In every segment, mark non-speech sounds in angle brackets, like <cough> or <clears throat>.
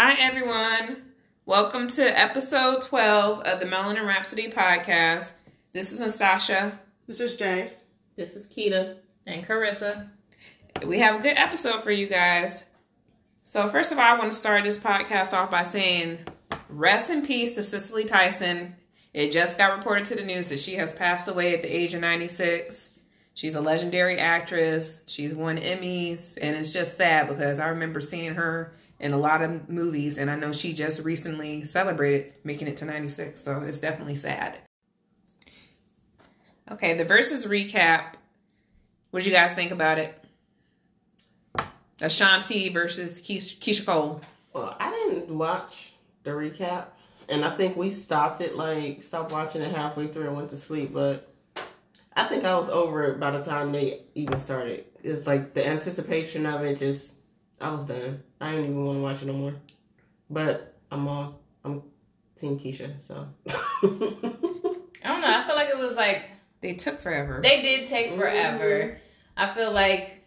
Hi, everyone. Welcome to episode 12 of the Melanin Rhapsody podcast. This is Nasasha. This is Jay. This is Keita. And Carissa. We have a good episode for you guys. So, first of all, I want to start this podcast off by saying rest in peace to Cicely Tyson. It just got reported to the news that she has passed away at the age of 96. She's a legendary actress. She's won Emmys, and it's just sad because I remember seeing her in a lot of movies, and I know she just recently celebrated making it to 96, so it's definitely sad. Okay, the verses recap. What did you guys think about it? Ashanti versus Keyshia, Keyshia Cole. Well, I didn't watch the recap, and I think we stopped it like stopped watching it halfway through and went to sleep. But I think I was over it by the time they even started. It's like the anticipation of it just I was done. I didn't even want to watch it no more. But I'm all I'm Team Keyshia, so <laughs> I don't know. I feel like it was like They took forever. they did take forever. Mm-hmm. I feel like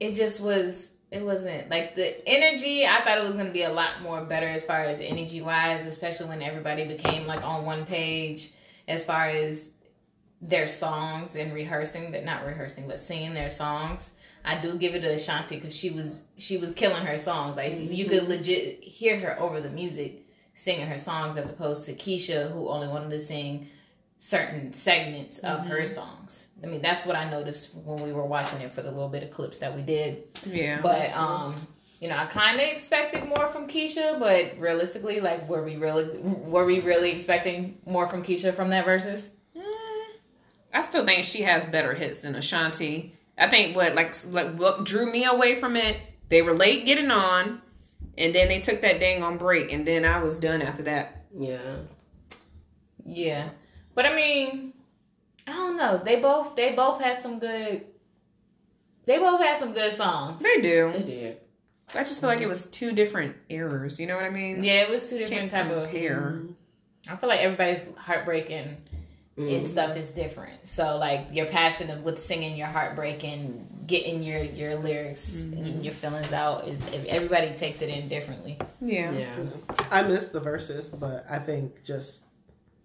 it just was it wasn't like the energy i thought it was going to be a lot more better as far as energy wise especially when everybody became like on one page as far as their songs and rehearsing that not rehearsing but singing their songs i do give it to ashanti because she was she was killing her songs like you could mm-hmm. legit hear her over the music singing her songs as opposed to keyshia who only wanted to sing certain segments of her mm-hmm. songs. I mean, that's what I noticed when we were watching it for the little bit of clips that we did. yeah. But um, you know, I kind of expected more from Keyshia, but realistically, like, were we really were we really expecting more from Keyshia from that verses? Eh, I still think she has better hits than Ashanti. I think what like like what drew me away from it, they were late getting on, and then they took that dang on break, and then I was done after that. yeah. Yeah, but I mean, I don't know. They both they both had some good. They both had some good songs. They do. They did. I just feel like it was two different eras. You know what I mean? Yeah, it was two different Can't type of. compare. Mm-hmm. I feel like everybody's heartbreaking Mhm. and stuff is different. So like your passion of with singing your heartbreak and getting your your lyrics and your feelings out is if everybody takes it in differently. Yeah. Yeah. I miss the verses, but I think just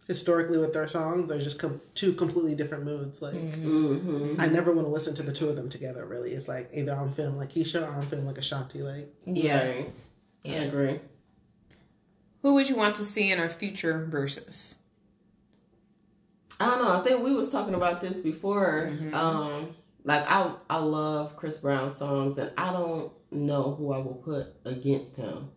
historically with their songs, they're just com- two completely different moods. Like Mm-hmm. I never want to listen to the two of them together. Really, it's like either I'm feeling like Keisha or I'm feeling like Ashanti. Like Yeah. Right. I agree. Who would you want to see in our future verses? I don't know. I think we was talking about this before. Mhm. Um, like I I love Chris Brown songs, and I don't know who I will put against him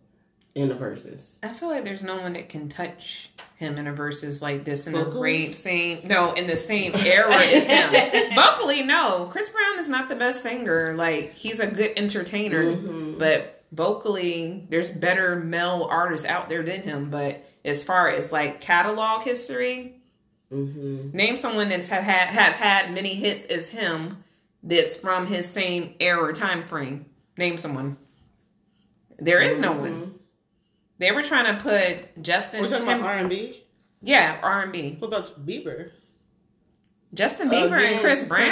in the verses. I feel like there's no one that can touch him in a verses like this in the Vocally? great same no in the same era as him. <laughs> Vocally, no. Chris Brown is not the best singer. Like he's a good entertainer, Mhm. but vocally, there's better male artists out there than him. But as far as like catalog history, Mhm. name someone that's have had have had many hits as him that's from his same era time frame. Name someone. There is no one. They were trying to put Justin we're talking Tim- about R and B. yeah, R and B. What about Bieber? Justin Bieber and Again, Chris Brown.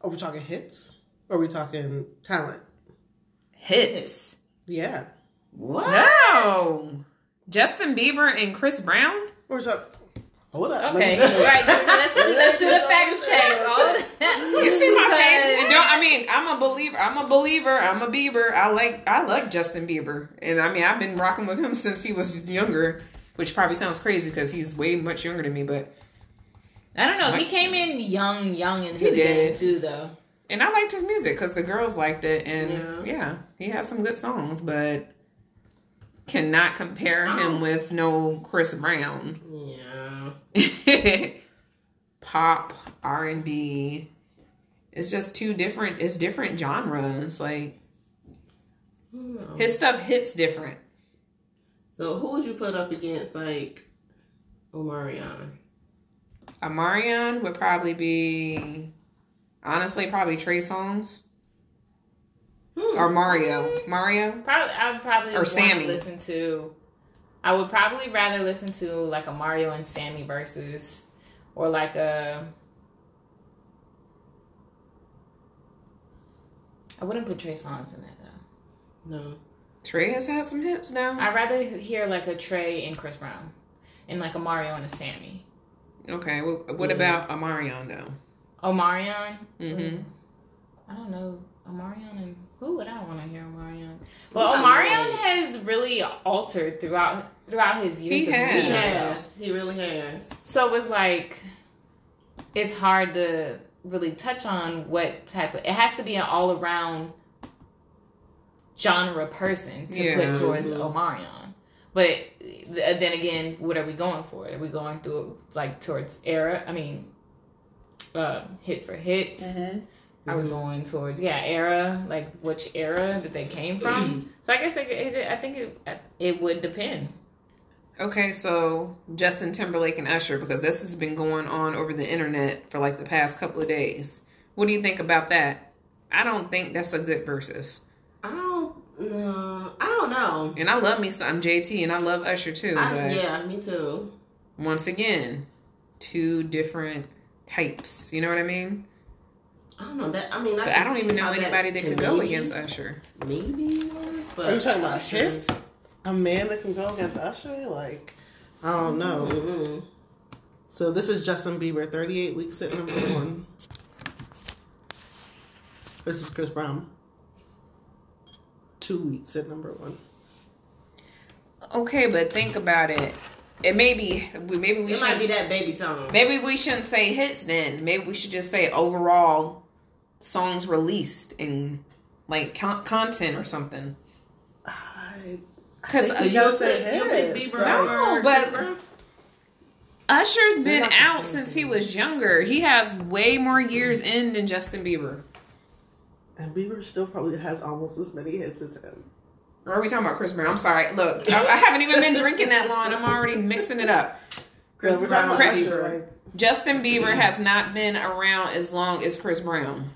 Are we talking hits? Or are we talking talent? Hits. Yeah. What? No. Justin Bieber and Chris Brown. We're talking. Oh, Hold up. Okay, Let me- <laughs> right. Let's let's do the fact check. Oh. <laughs> You see my face? And don't I mean I'm a believer. I'm a believer. I'm a Bieber. I like I like Justin Bieber, and I mean I've been rocking with him since he was younger, which probably sounds crazy because he's way much younger than me. But I don't know. He came in young, young into He the game did. too, though. and I liked his music because the girls liked it, and Yeah. yeah. he has some good songs, but cannot compare him with no Chris Brown. Yeah. <laughs> pop r&b it's just two different it's different genres like Hmm. his stuff hits different So who would you put up against like Omarion? amarion would probably be honestly probably trey songz Hmm. or mario mario Probably, I would probably Or want Sammie. listen to. I would probably rather listen to like a Mario and Sammie versus, or like a. I wouldn't put Trey Songz in that though. No. Trey has had some hits now. I'd rather hear like a Trey and Chris Brown, and like a Mario and a Sammie. Okay, well, what Mhm. about Omarion though? Omarion. Mm-hmm. I don't know Omarion and who would I want to hear Omarion? Well, I Omarion like- has really altered throughout throughout his years. He has. He has. He really has. So it was like it's hard to really touch on what type of it has to be an all around genre person to Yeah. put towards Mhm. Omarion. But then again, what are we going for? Are we going through like towards era? I mean, uh, hit for hits. Mm-hmm. Are we Mhm. going towards yeah era? Like which era that they came from? so I guess it, it, I think it it would depend. Okay, so Justin Timberlake and Usher, because this has been going on over the internet for like the past couple of days. What do you think about that? I don't think that's a good versus. I don't. No, I don't know. And I love me some I'm JT, and I love Usher too. I, but yeah, me too. once again, two different types. You know what I mean? I don't know that. I mean, I, But I don't even know how that anybody that can could go against Usher. Maybe. But Are you talking about Usher- hits? A man that can go against Usher? Like, I don't know. Mhm. So this is Justin Bieber, 38 weeks at number one. This is Chris Brown. Two weeks at number one. Okay, but think about it. It may be maybe we It might should be that baby song. maybe we shouldn't say hits then. Maybe we should just say overall songs released and like con- content or something. Because I uh, You you you pick hits. Bieber No, but- Chris Brown? Been out same since he was younger. He has way more years in than Justin Bieber. And Bieber still probably has almost as many hits as him. Or are we talking about Chris Brown? I'm sorry. Look, I, I haven't even been drinking that long. I'm already mixing it up. Chris Yeah, we're talking Brown, about Chris- Usher, Bieber. like, Justin Bieber has not been around as long as Chris Brown.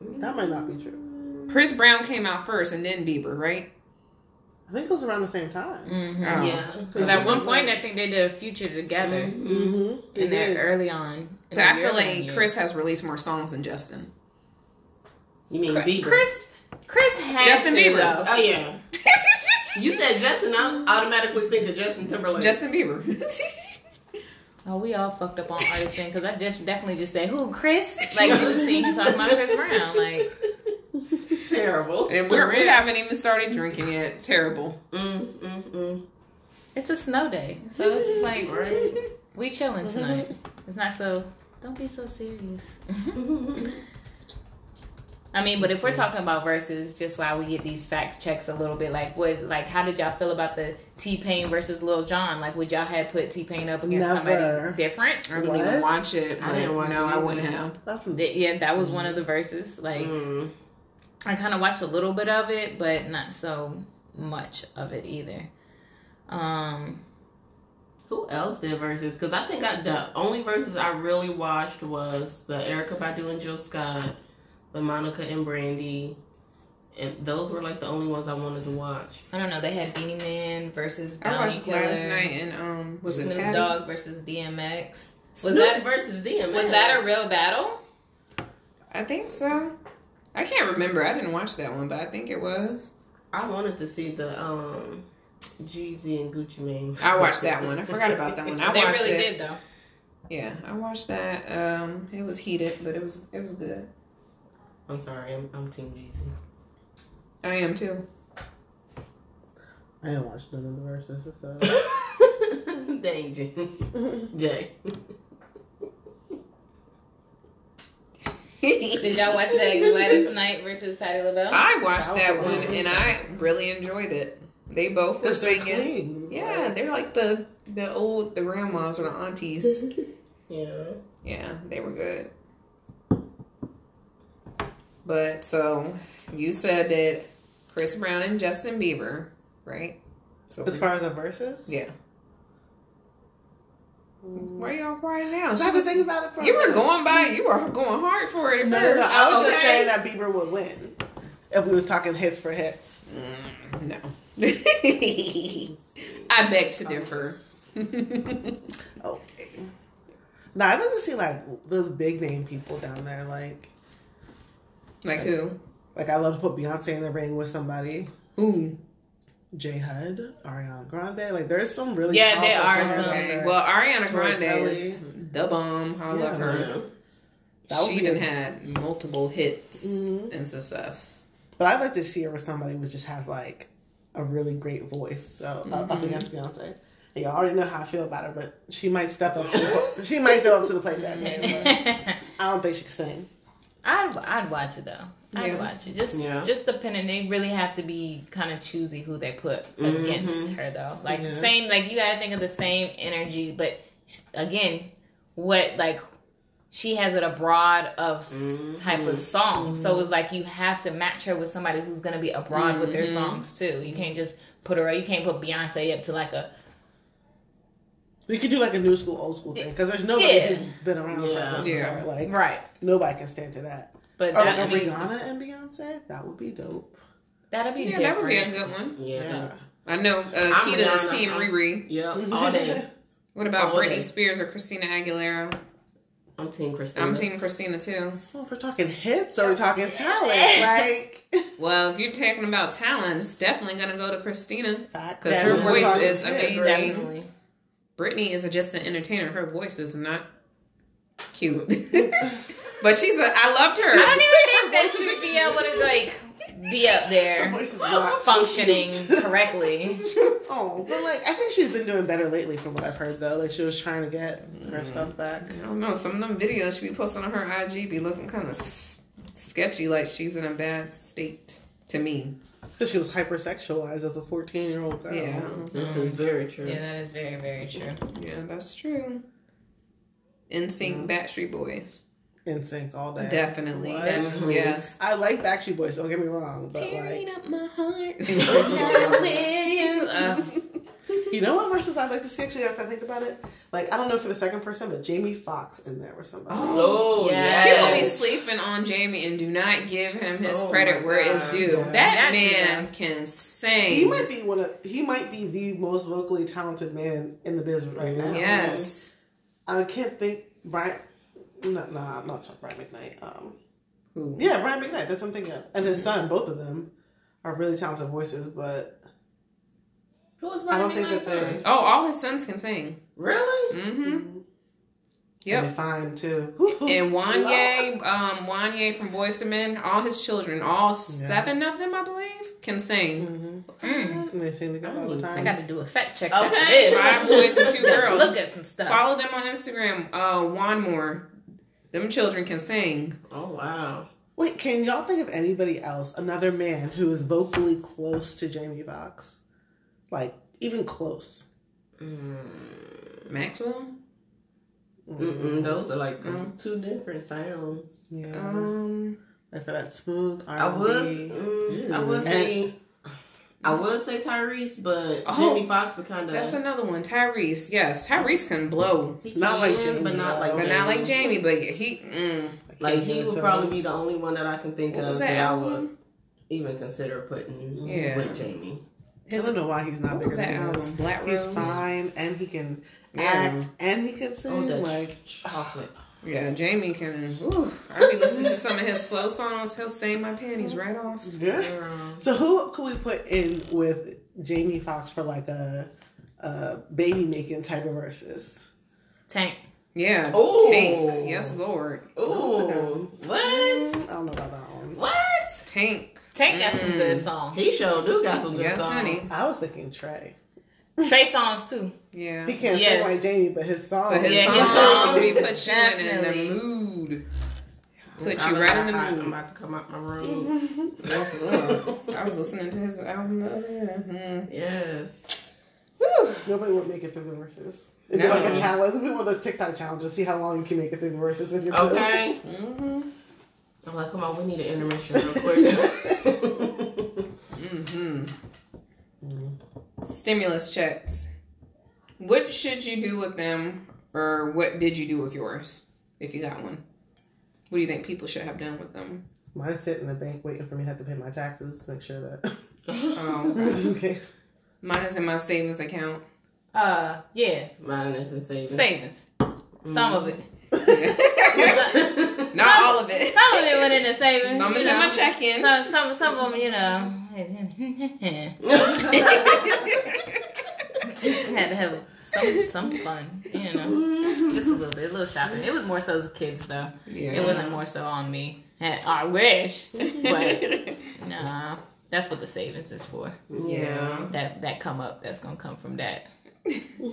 That might not be true. Chris Brown came out first and then Bieber, right? I think it was around the same time. Mm-hmm. Oh. Yeah. Because at one point, I think they did a future together Mhm. Mm-hmm. in there early on. in But I feel like years. Chris has released more songs than Justin. You mean Chris, Bieber? Chris, Chris had Justin to, Bieber. though. Oh yeah. <laughs> You said Justin. I automatically think of Justin Timberlake. Justin Bieber. <laughs> Oh, we all fucked up on artists because I just definitely just said who Chris. Like you seen him talking about Chris Brown. Like Terrible. and we're, we haven't even started drinking yet. Terrible. Mm, mm, mm. it's a snow day, so it's just like <laughs> Right. we chilling tonight. It's not so. Don't be so serious. <laughs> I mean, but if we're talking about verses, just why we get these fact checks a little bit, like what, like how did y'all feel about the T Pain versus Lil Jon? Like, would y'all have put T Pain up against Never. somebody different? I didn't even watch it. I didn't watch no, it I wouldn't have. That's Yeah, that was one of the verses. Like, Mm. I kind of watched a little bit of it, but not so much of it either. Um, Who else did verses? Because I think I, the only verses I really watched was the Erykah Badu and Jill Scott, the Monica and Brandy, and those were like the only ones I wanted to watch. I don't know. They had Beenie Man versus I Bounty watched Killer. last night and um was it Snoop Patty? Dogg versus DMX. Was Snoop that versus DMX? was that a real battle? I think so. I can't remember. I didn't watch that one, but I think it was. I wanted to see the um Jeezy and Gucci Mane. I watched that one. I forgot about that one. I <laughs> they watched really it. did though. Yeah, I watched that. Um, it was heated, but it was it was good. I'm sorry, I'm, I'm Team Jeezy. I am too. I didn't watch none of the verses. So. <laughs> Danger. <laughs> Jay. Did y'all watch that Gladys Knight versus Patti LaBelle? I watched that That one and I really enjoyed it. They both were singing. queens. Yeah, like- they're like the the old the grandmas or the aunties. <laughs> Yeah. Yeah, they were good. But so you said that Chris Brown and Justin Bieber, right? So As far as the verses? yeah. Why are y'all quiet now? She I was thinking about it for you were going by. You were going hard for it No, no, no. I was just saying that Bieber would win if we was talking hits for hits. Mm, no. <laughs> I beg to differ. <laughs> Okay. Now like to see like those big name people down there, like like who? Like I love to put Beyonce in the ring with somebody. Who? J Hud, Ariana Grande. Like there's some really Yeah, there are some. Okay. Well, Ariana Grande is the bomb. I love Yeah. her. That would She done a- had multiple hits Mhm. and success. But I'd like to see her with somebody who just has like a really great voice. So uh, up against Beyonce. And y'all already know how I feel about her, but she might step up. To the, she might step up to the plate that man. But <laughs> I don't think she can sing. I'd I'd watch it though. I'd Yeah. watch it. Just Yeah. just depending. They really have to be kind of choosy who they put Mhm. against her though. Like Yeah. same like you got to think of the same energy, but again, what like she has it abroad of s- Mhm. type of song. So it's like you have to match her with somebody who's gonna be abroad with their Mhm. songs too. You can't just put her. You can't put Beyonce up to like a We could do like a new school, old school thing because there's nobody Yeah. who's been around for Yeah. as long as Yeah. her. Like right. nobody can stand to that. But Or that, like a I mean, Rihanna and Beyonce, that would be dope. that'd be Yeah, different. that would be a good one. Yeah. Yeah. I know uh, I'm Kita is Team I'm- Riri. Yep. <laughs> All day. What about All Britney day. Spears or Christina Aguilera? I'm Team Christina. I'm Team Christina too. So if we're talking hits or we're talking talent, like <laughs> Well, if you're talking about talent, it's definitely gonna go to Christina. because her voice talking is hits, amazing. Definitely. Britney is just an entertainer. Her voice is not cute, <laughs> but she's a. I loved her. I don't even think that she would be able to like be up Her there voice is not functioning so correctly. <laughs> oh, but like I think she's been doing better lately, from what I've heard. Though, like she was trying to get her mm. stuff back. I don't know. Some of them videos she be posting on her IG be looking kind of s- sketchy, like she's in a bad state to me. Because she was hypersexualized as a 14 year old girl. Yeah, This is very true. Yeah, that is very very true. yeah, that's true. NSYNC, Backstreet Boys, NSYNC all day. definitely. What? That's Mhm. yes. I like Backstreet Boys, don't get me wrong, but Tearing like, up my heart. <laughs> <laughs> With you. Uh, <laughs> you know what verses I'd like to see actually, if I think about it? Like, I don't know for the second person, but Jamie Foxx in there with somebody. Oh, Yeah. yeah. People be sleeping on Jamie and do not give him his Oh credit my where it's due. Yeah. That That's man true. can sing. He might be one of, he might be the most vocally talented man in the business right now. Yes. I can't think, Brian, no, no, I'm not talking Brian McKnight. Um, Who? yeah, Brian McKnight, that's what I'm thinking of. And his son, both of them are really talented voices, but Who's I don't think that McKnight? they- Oh, all his sons can sing. Really? Mm-hmm. and Yep. they fine too. <laughs> And Lord. Wanya, um, Wanya from Boyz II Men, all his children, all seven of them, I believe, can sing. Mhm. mm, And they sing together all the time. I got to do a fact check Okay. after this. Five boys and two <laughs> girls. Look at some stuff. Follow them on Instagram. Uh, WanMor. Them children can sing. Oh, wow. Wait, can y'all think of anybody else, another man who is vocally close to Jamie Foxx? Like, even close. Mm. Maxwell. Mm-mm, those are like Mm. two different sounds. Yeah. Um. like for that smooth R&B. I was, mm, I would say, I would say Tyrese, but Oh, Jamie Foxx is kind of That's another one. Tyrese. Yes, Tyrese can blow, Not like Jamie, but not like though. but not like Jamie. Jamie. But he. Mm, Like he would probably be the only one that I can think what of that, that I would even consider putting Yeah. with Jamie. I His, don't know why he's not bigger than album? this. Black He's fine, and he can Yeah. act, and he can Oh, sing. that like, chocolate. Yeah, Jamie can. Ooh, I be listening to some of his slow songs. He'll sing my panties right off. yeah. Girl. So who could we put in with Jamie Foxx for like a, a baby making type of verses? Tank. Yeah. Ooh. Tank. Yes, Lord. Ooh, what? I don't know about that one. What? Tank. Tank got some Mm. good songs. He sure do got some good Yes, songs. honey. I was thinking Trey. Trey Songz too. Yeah. He can't Yes. sing like Jamie, but his songs. But his Yeah, his songs songs be put you in, in the mood. Put I'm you right in the mood. I'm about to come out my room. <laughs> Yes, Lord. I was listening to his album the other day. yes. Mm. Whew. Nobody would make it through the verses. It'd be like a challenge. It'd be one of those TikTok challenges. See how long you can make it through the verses with your boo. Okay. Mm-hmm. I'm like, come on, we need an intermission real quick. <laughs> Mm-hmm. Stimulus checks. What should you do with them, or what did you do with yours, if you got one? What do you think people should have done with them? Mine sitting in the bank waiting for me to have to pay my taxes. Make sure that <laughs> Um, just in case. mine is in my savings account. Uh, yeah, Mine is in savings. savings. Some of it. <laughs> Not some- all of it. <laughs> Some of it went into savings. Some is in my check-in. Some, some, some of them, you know, <laughs> had to have some, some fun, you know, just a little bit, a little shopping. It was more so as kids though. yeah. It wasn't more so on me. I wish, but <laughs> nah, that's what the savings is for. yeah. That that come up, that's gonna come from that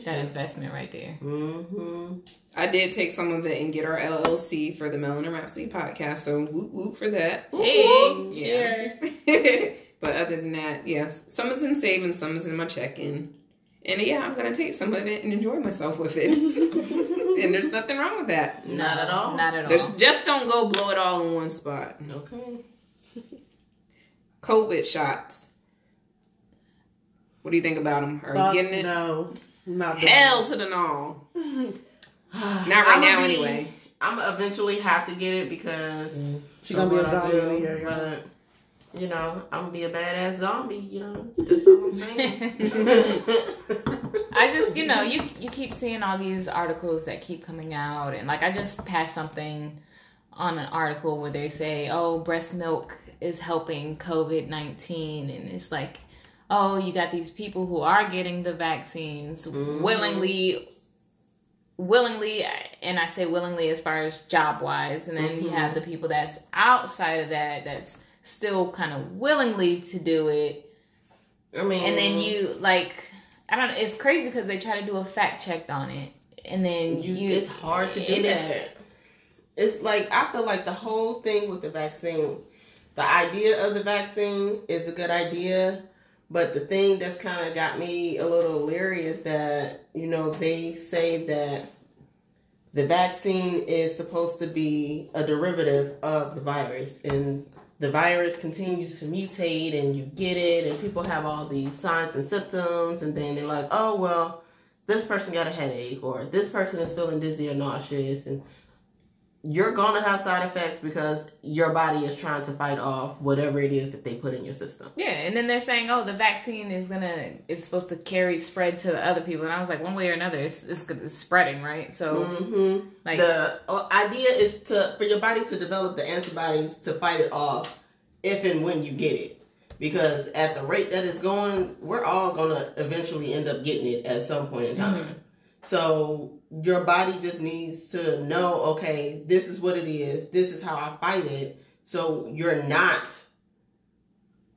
that investment right there. hmm I did take some of it and get our LLC for the Melanin Rhapsody podcast, so whoop whoop for that. Hey, Yeah. cheers. <laughs> but other than that, yes, some is in savings, some is in my check-in, and yeah, I'm gonna take some of it and enjoy myself with it. <laughs> and there's nothing wrong with that. Not at all. Not at all. There's just don't go blow it all in one spot. Okay. COVID shots. What do you think about them? Are Fuck you getting it? No, not Hell to the no. Not <sighs> Not right now, anyway. I'm gonna eventually have to get it because mm. She gonna be a of what I zombie do, a year. But you know, I'm gonna be a badass zombie. You know, that's all I'm saying. <laughs> I just, you know, you you keep seeing all these articles that keep coming out, and like I just passed something on an article where they say, "Oh, breast milk is helping COVID nineteen," and it's like, "Oh, you got these people who are getting the vaccines Mhm. willingly." willingly and i say willingly as far as job wise and then you have the people that's outside of that that's still kind of willingly to do it I mean, and then you like i don't know it's crazy because they try to do a fact check on it and then you, you, it's hard to do that. It's like I feel like the whole thing with the vaccine, the idea of the vaccine is a good idea, but the thing that's kind of got me a little leery is that you know they say that the vaccine is supposed to be a derivative of the virus, and the virus continues to mutate, and you get it, and people have all these signs and symptoms, and then they're like, oh well this person got a headache or this person is feeling dizzy or nauseous. And you're gonna have side effects because your body is trying to fight off whatever it is that they put in your system. yeah and then they're saying oh the vaccine is gonna it's supposed to carry spread to other people and i was like one way or another it's, it's, it's spreading right so hmm like the uh, idea is to for your body to develop the antibodies to fight it off if and when you get it. Because at the rate that it's going, we're all gonna eventually end up getting it at some point in time. Mhm. So your body just needs to know, okay, this is what it is. This is how I fight it. So you're not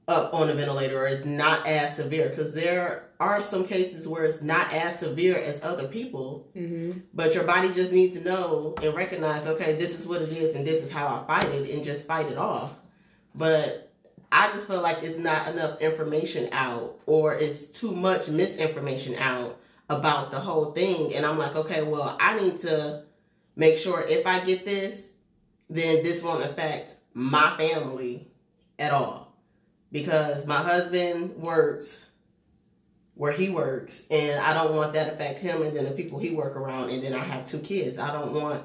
up on a ventilator or it's not as severe because there are some cases where it's not as severe as other people Mm-hmm. but your body just needs to know and recognize okay this is what it is and this is how i fight it and just fight it off but i just feel like it's not enough information out or it's too much misinformation out about the whole thing and i'm like okay well i need to make sure if i get this then this won't affect my family at all because my husband works where he works and I don't want that to affect him and then the people he work around and then I have two kids. I don't want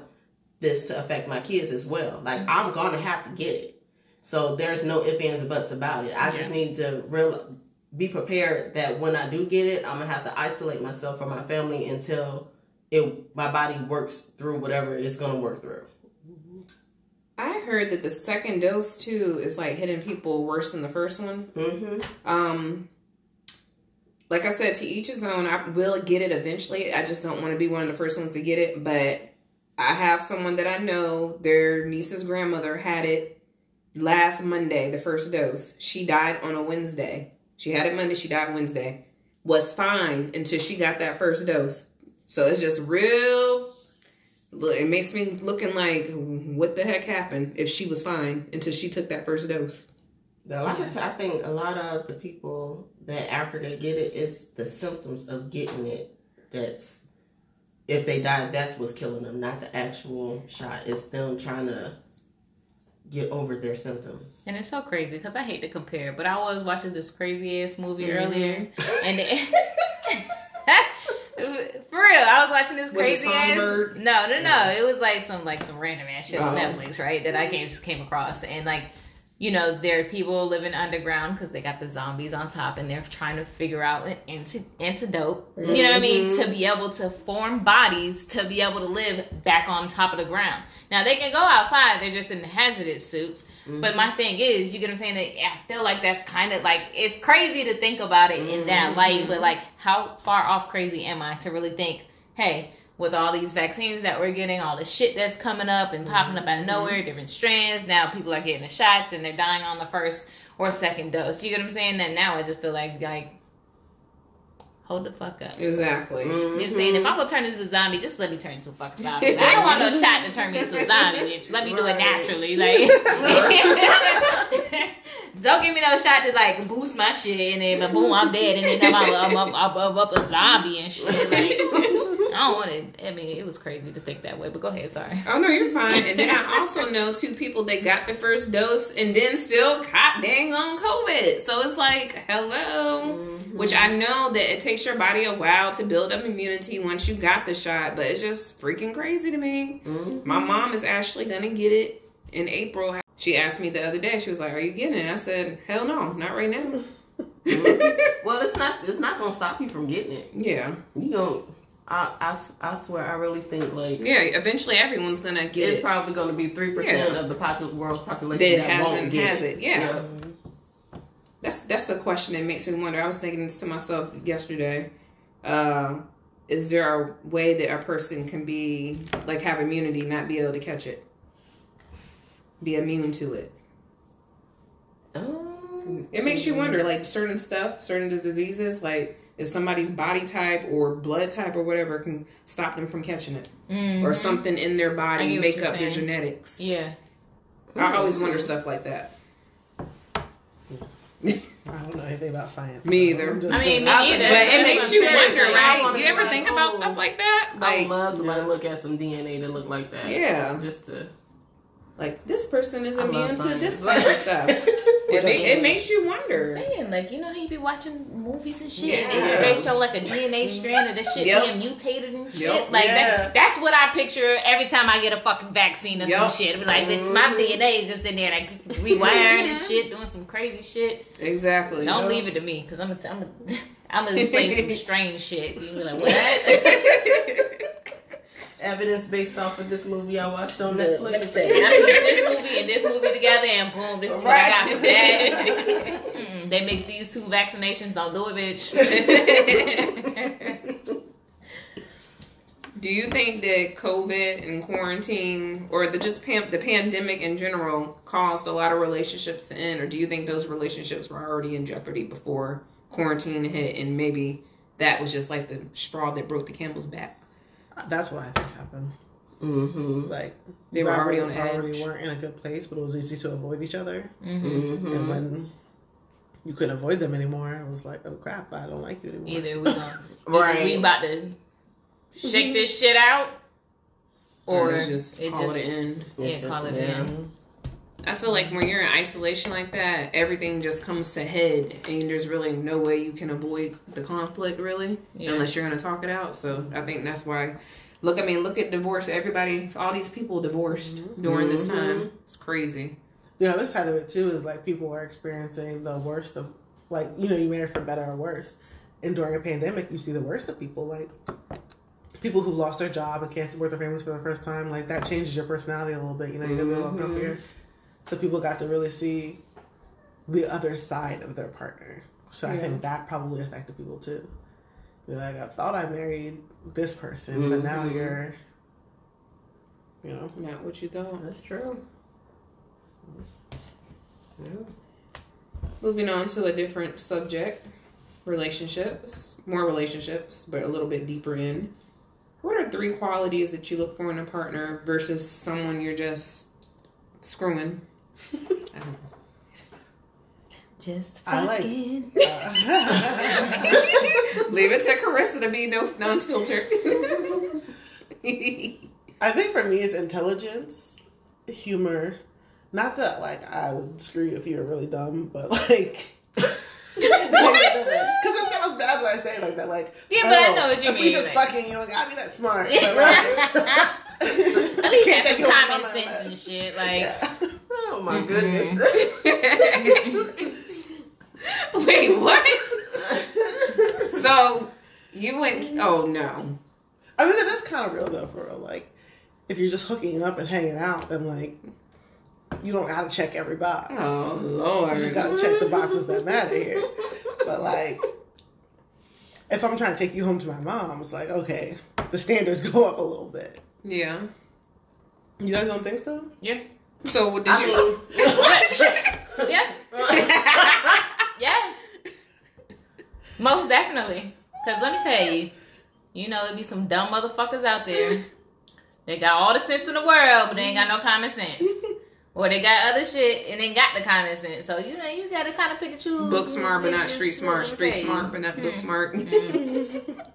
this to affect my kids as well. Like I'm gonna have to get it. So there's no ifs, ands, or buts about it. I just need to real be prepared that when I do get it, I'm gonna have to isolate myself from my family until it my body works through whatever it's gonna work through. I heard that the second dose too is like hitting people worse than the first one. Mm-hmm. Um, like I said, to each his own. I will get it eventually. I just don't want to be one of the first ones to get it. But I have someone that I know. Their niece's grandmother had it last Monday, the first dose. She died on a Wednesday. She had it Monday. She died Wednesday. Was fine until she got that first dose. So it's just real. It makes me looking like what the heck happened if she was fine until she took that first dose. A lot of I think a lot of the people that after they get it, it's the symptoms of getting it that's if they die, that's what's killing them, not the actual shot. It's them trying to get over their symptoms. And it's so crazy because I hate to compare, but I was watching this crazy ass movie Mhm. earlier, and <laughs> it, <laughs> for real, I was watching this Was it crazy ass. Songbird? No, no, no. It was like some like some random ass shit on Oh. Netflix, right? That I came just came across, and like you know, there are people living underground because they got the zombies on top and they're trying to figure out an anti- antidote. You know what I mean? Mhm. To be able to form bodies to be able to live back on top of the ground. Now they can go outside, they're just in the hazardous suits. But my mm-hmm. thing is, you get what I'm saying? That I feel like that's kind of like it's crazy to think about it in that mm-hmm. light, but mm-hmm. like how far off crazy am I to really think, hey, with all these vaccines that we're getting, all the shit that's coming up and popping up out of nowhere, different strands. Now people are getting the shots and they're dying on the first or second dose. You get what I'm saying? That now I just feel like like hold the fuck up. Exactly. Mm-hmm. You know what I'm saying? If I'm gonna turn into a zombie, just let me turn into a fucking zombie. <laughs> I don't want no shot to turn me into a zombie, bitch. Let me do it naturally. Like <laughs> Don't give me no shot to like boost my shit and then boom, I'm dead and then I'm, I'm, I'm, I'm, I'm up a zombie and shit. Like, <laughs> I don't want it. I mean, it was crazy to think that way. But go ahead, sorry. Oh no, you're fine. And then I also know two people that got the first dose and then still caught dang on COVID. So it's like, hello. Mm-hmm. Which I know that it takes your body a while to build up immunity once you got the shot, but it's just freaking crazy to me. Mhm. My mom is actually gonna get it in April. She asked me the other day. She was like, "Are you getting it?" I said, "Hell no, not right now." Well, it's not. It's not gonna stop you from getting it. yeah, You don't. I I swear, I really think like yeah. Eventually, everyone's gonna get it's it. probably going to be three percent of the popul- world's population That that, won't hasn't get has it. Yeah. Yeah. That's that's the question that makes me wonder. I was thinking this to myself yesterday. Uh, is there a way that a person can be like have immunity, not be able to catch it, be immune to it? Um, It makes you wonder, like certain stuff, certain diseases, like if somebody's body type or blood type or whatever can stop them from catching it, Mhm. or something in their body make up their genetics. Yeah. I always wonder stuff like that. I don't know anything about science. Me either. I'm just I mean, me gonna- neither. But it That's makes you wonder, right? wanna You ever like, think about oh, stuff like that? I Like, would love somebody to look at some DNA to look like that. Yeah. Just to like this person is I immune to this type of stuff. <laughs> It, ma- it makes you I'm wonder. saying, like, you know how you be watching movies and shit, Yeah. and they show like a DNA strand of the shit Yep. being mutated and shit. Yep. Like Yeah. that, that's what I picture every time I get a fucking vaccine or Yep. some shit. Be like, bitch, my Mhm. DNA is just in there, like rewiring and shit, doing some crazy shit. Exactly. Don't leave it to me, cause I'm gonna, I'm gonna, <laughs> I'm gonna explain some <laughs> strange shit. You be like, what? Evidence based off of this movie I watched on Look, let me Netflix. I put <laughs> this movie and this movie together, and boom, this is what I got for that. Mm-mm, they mix these two vaccinations. Don't do it, bitch. <laughs> Do you think that COVID and quarantine, or the just pan- the pandemic in general, caused a lot of relationships to end, or do you think those relationships were already in jeopardy before quarantine hit, and maybe that was just like the straw that broke the camel's back? That's what I think happened. Mm-hmm. Like They were already on already edge. We weren't in a good place, but it was easy to avoid each other. hmm Mm-hmm. And when you couldn't avoid them anymore, it was like, oh crap, I don't like you anymore. Either we gonna, <laughs> Right. we about to shake this shit out, or Or just it call just- it an end. yeah, call it Yeah. in. I feel like when you're in isolation like that, everything just comes to head, and there's really no way you can avoid the conflict, really, Yeah. unless you're gonna talk it out. So I think that's why. Look, I mean, look at divorce. Everybody, all these people divorced during this Mhm. time. It's crazy. The other side of it too is like people are experiencing the worst of, like you know, you marry for better or worse. And during a pandemic, you see the worst of people, like people who lost their job and can't support their families for the first time. Like that changes your personality a little bit. You know, you're gonna be a little Mhm. grumpier. So people got to really see the other side of their partner. So I think that probably affected people too. You're like, I thought I married this person, but now Mhm. you're, you know, Not what you thought. That's true. Yeah. Moving on to a different subject, relationships, more relationships, but a little bit deeper in. What are three qualities that you look for in a partner versus someone you're just screwing? I don't know. Just I like- fucking. <laughs> Leave it to Carissa to be no non-filtered. I think for me, it's intelligence, humor. Not that like I would screw you if you were really dumb, but like. <laughs> Because <laughs> it sounds bad when I say it like that. Like, Yeah, but I oh, know what you if mean, we just like- fucking, you don't gotta be that smart. But, like, At least can't have take some your common mama sense and unless- shit. Like, Yeah. Oh, my Mm-mm. goodness. <laughs> Wait, what? So you went? Oh no. I mean, that is kind of real though, for real. Like, if you're just hooking up and hanging out, then like, you don't gotta check every box. Oh lord, You just gotta check the boxes that matter here. But like, if I'm trying to take you home to my mom, it's like, okay, the standards <laughs> go up a little bit. Yeah. You guys don't think so? yeah. So what did I you? mean, <laughs> Yeah. Yeah. Most definitely. Because let me tell you, you know, there be some dumb motherfuckers out there. They got all the sense in the world, but they ain't got no common sense. Or they got other shit and ain't got the common sense. So, you know, you got to kind of pick and choose. Book smart, but not street smart. Street smart, but not book Mm. smart. Mm. <laughs>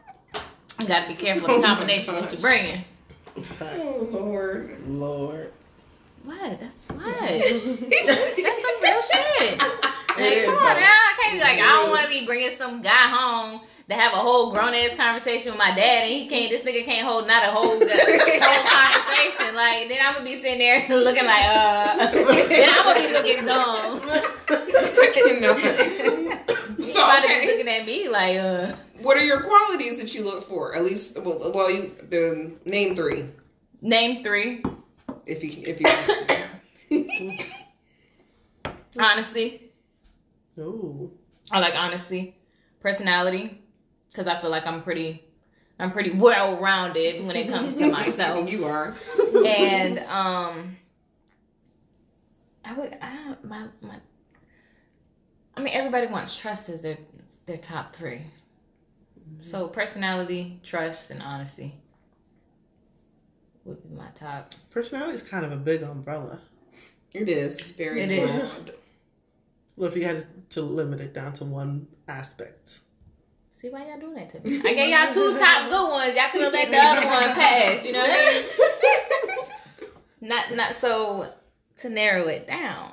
You got to be careful of the combination that you're bringing. Facts. lord. Lord. What? That's what? <laughs> That's some real shit. Like, come on now. I can't be like, I don't want to be bringing some guy home to have a whole grown ass conversation with my dad, and he can't. This nigga can't hold not a whole whole <laughs> conversation. Like, then I'm gonna be sitting there <laughs> looking like, uh, then I'm gonna be looking dumb. I cannot. You So about to be looking at me like, uh, what are your qualities that you look for? At least, well, well you the name three, name three. If you if you. want to. <laughs> Honesty. Ooh. I like honesty, personality, because I feel like I'm pretty, I'm pretty well rounded when it comes to <laughs> myself. you are. and um I would I my my I mean everybody wants trust as their their top 3. So personality, trust and honesty would be my top. Personality is kind of a big umbrella. It is. It's very. It is. broad. Well, if you had to limit it down to one aspect. See why y'all doing that to me? <laughs> I gave y'all two top good ones. Y'all could have let the other one pass, you know what I mean? <laughs> Not not so to narrow it down.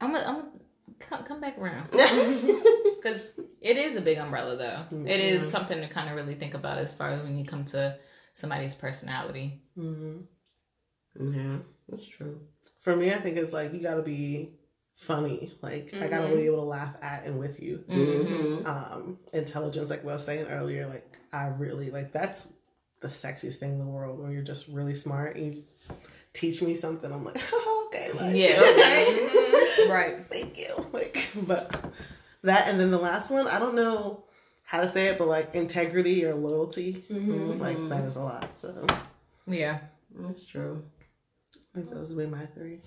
I'm gonna I'm come, come back around. <laughs> Because it is a big umbrella, though. It is Mhm. something to kind of really think about as far as when you come to somebody's personality. hmm yeah, that's true. For me, I think it's like you gotta be funny. Like, I gotta Mhm. be able to laugh at and with you. Mm-hmm. hmm um intelligence like we were saying earlier like i really like that's the sexiest thing in the world when you're just really smart and you teach me something i'm like oh, <laughs> okay like, Yeah. <laughs> okay Right. thank you like but that and then the last one i don't know how to say it but like integrity or loyalty Mhm. like matters a lot so Yeah. That's true. i think those would be my three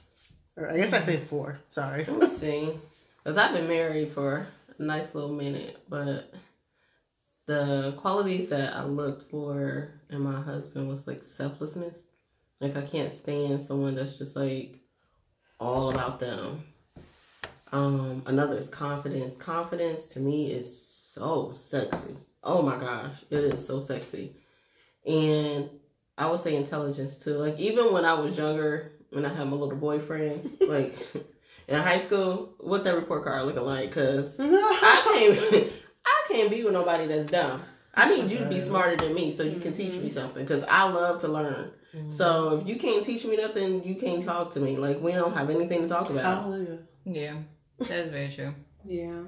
or i guess i think four sorry Let me see. Because I've been married for a nice little minute, but the qualities that I looked for in my husband was like selflessness. Like, I can't stand someone that's just like all about them. Um, another is confidence. Confidence to me is so sexy. Oh my gosh, it is so sexy. And I would say intelligence too. Like even when I was younger, when I had my little boyfriends, <laughs> like in high school, what that report card looking like? Cause <laughs> I can't, <laughs> I can't be with nobody that's dumb. I need you to be smarter than me so you can teach me something. Cause I love to learn. So if you can't teach me nothing, you can't talk to me. Like we don't have anything to talk about. Hallelujah. Yeah. That is very true. Yeah.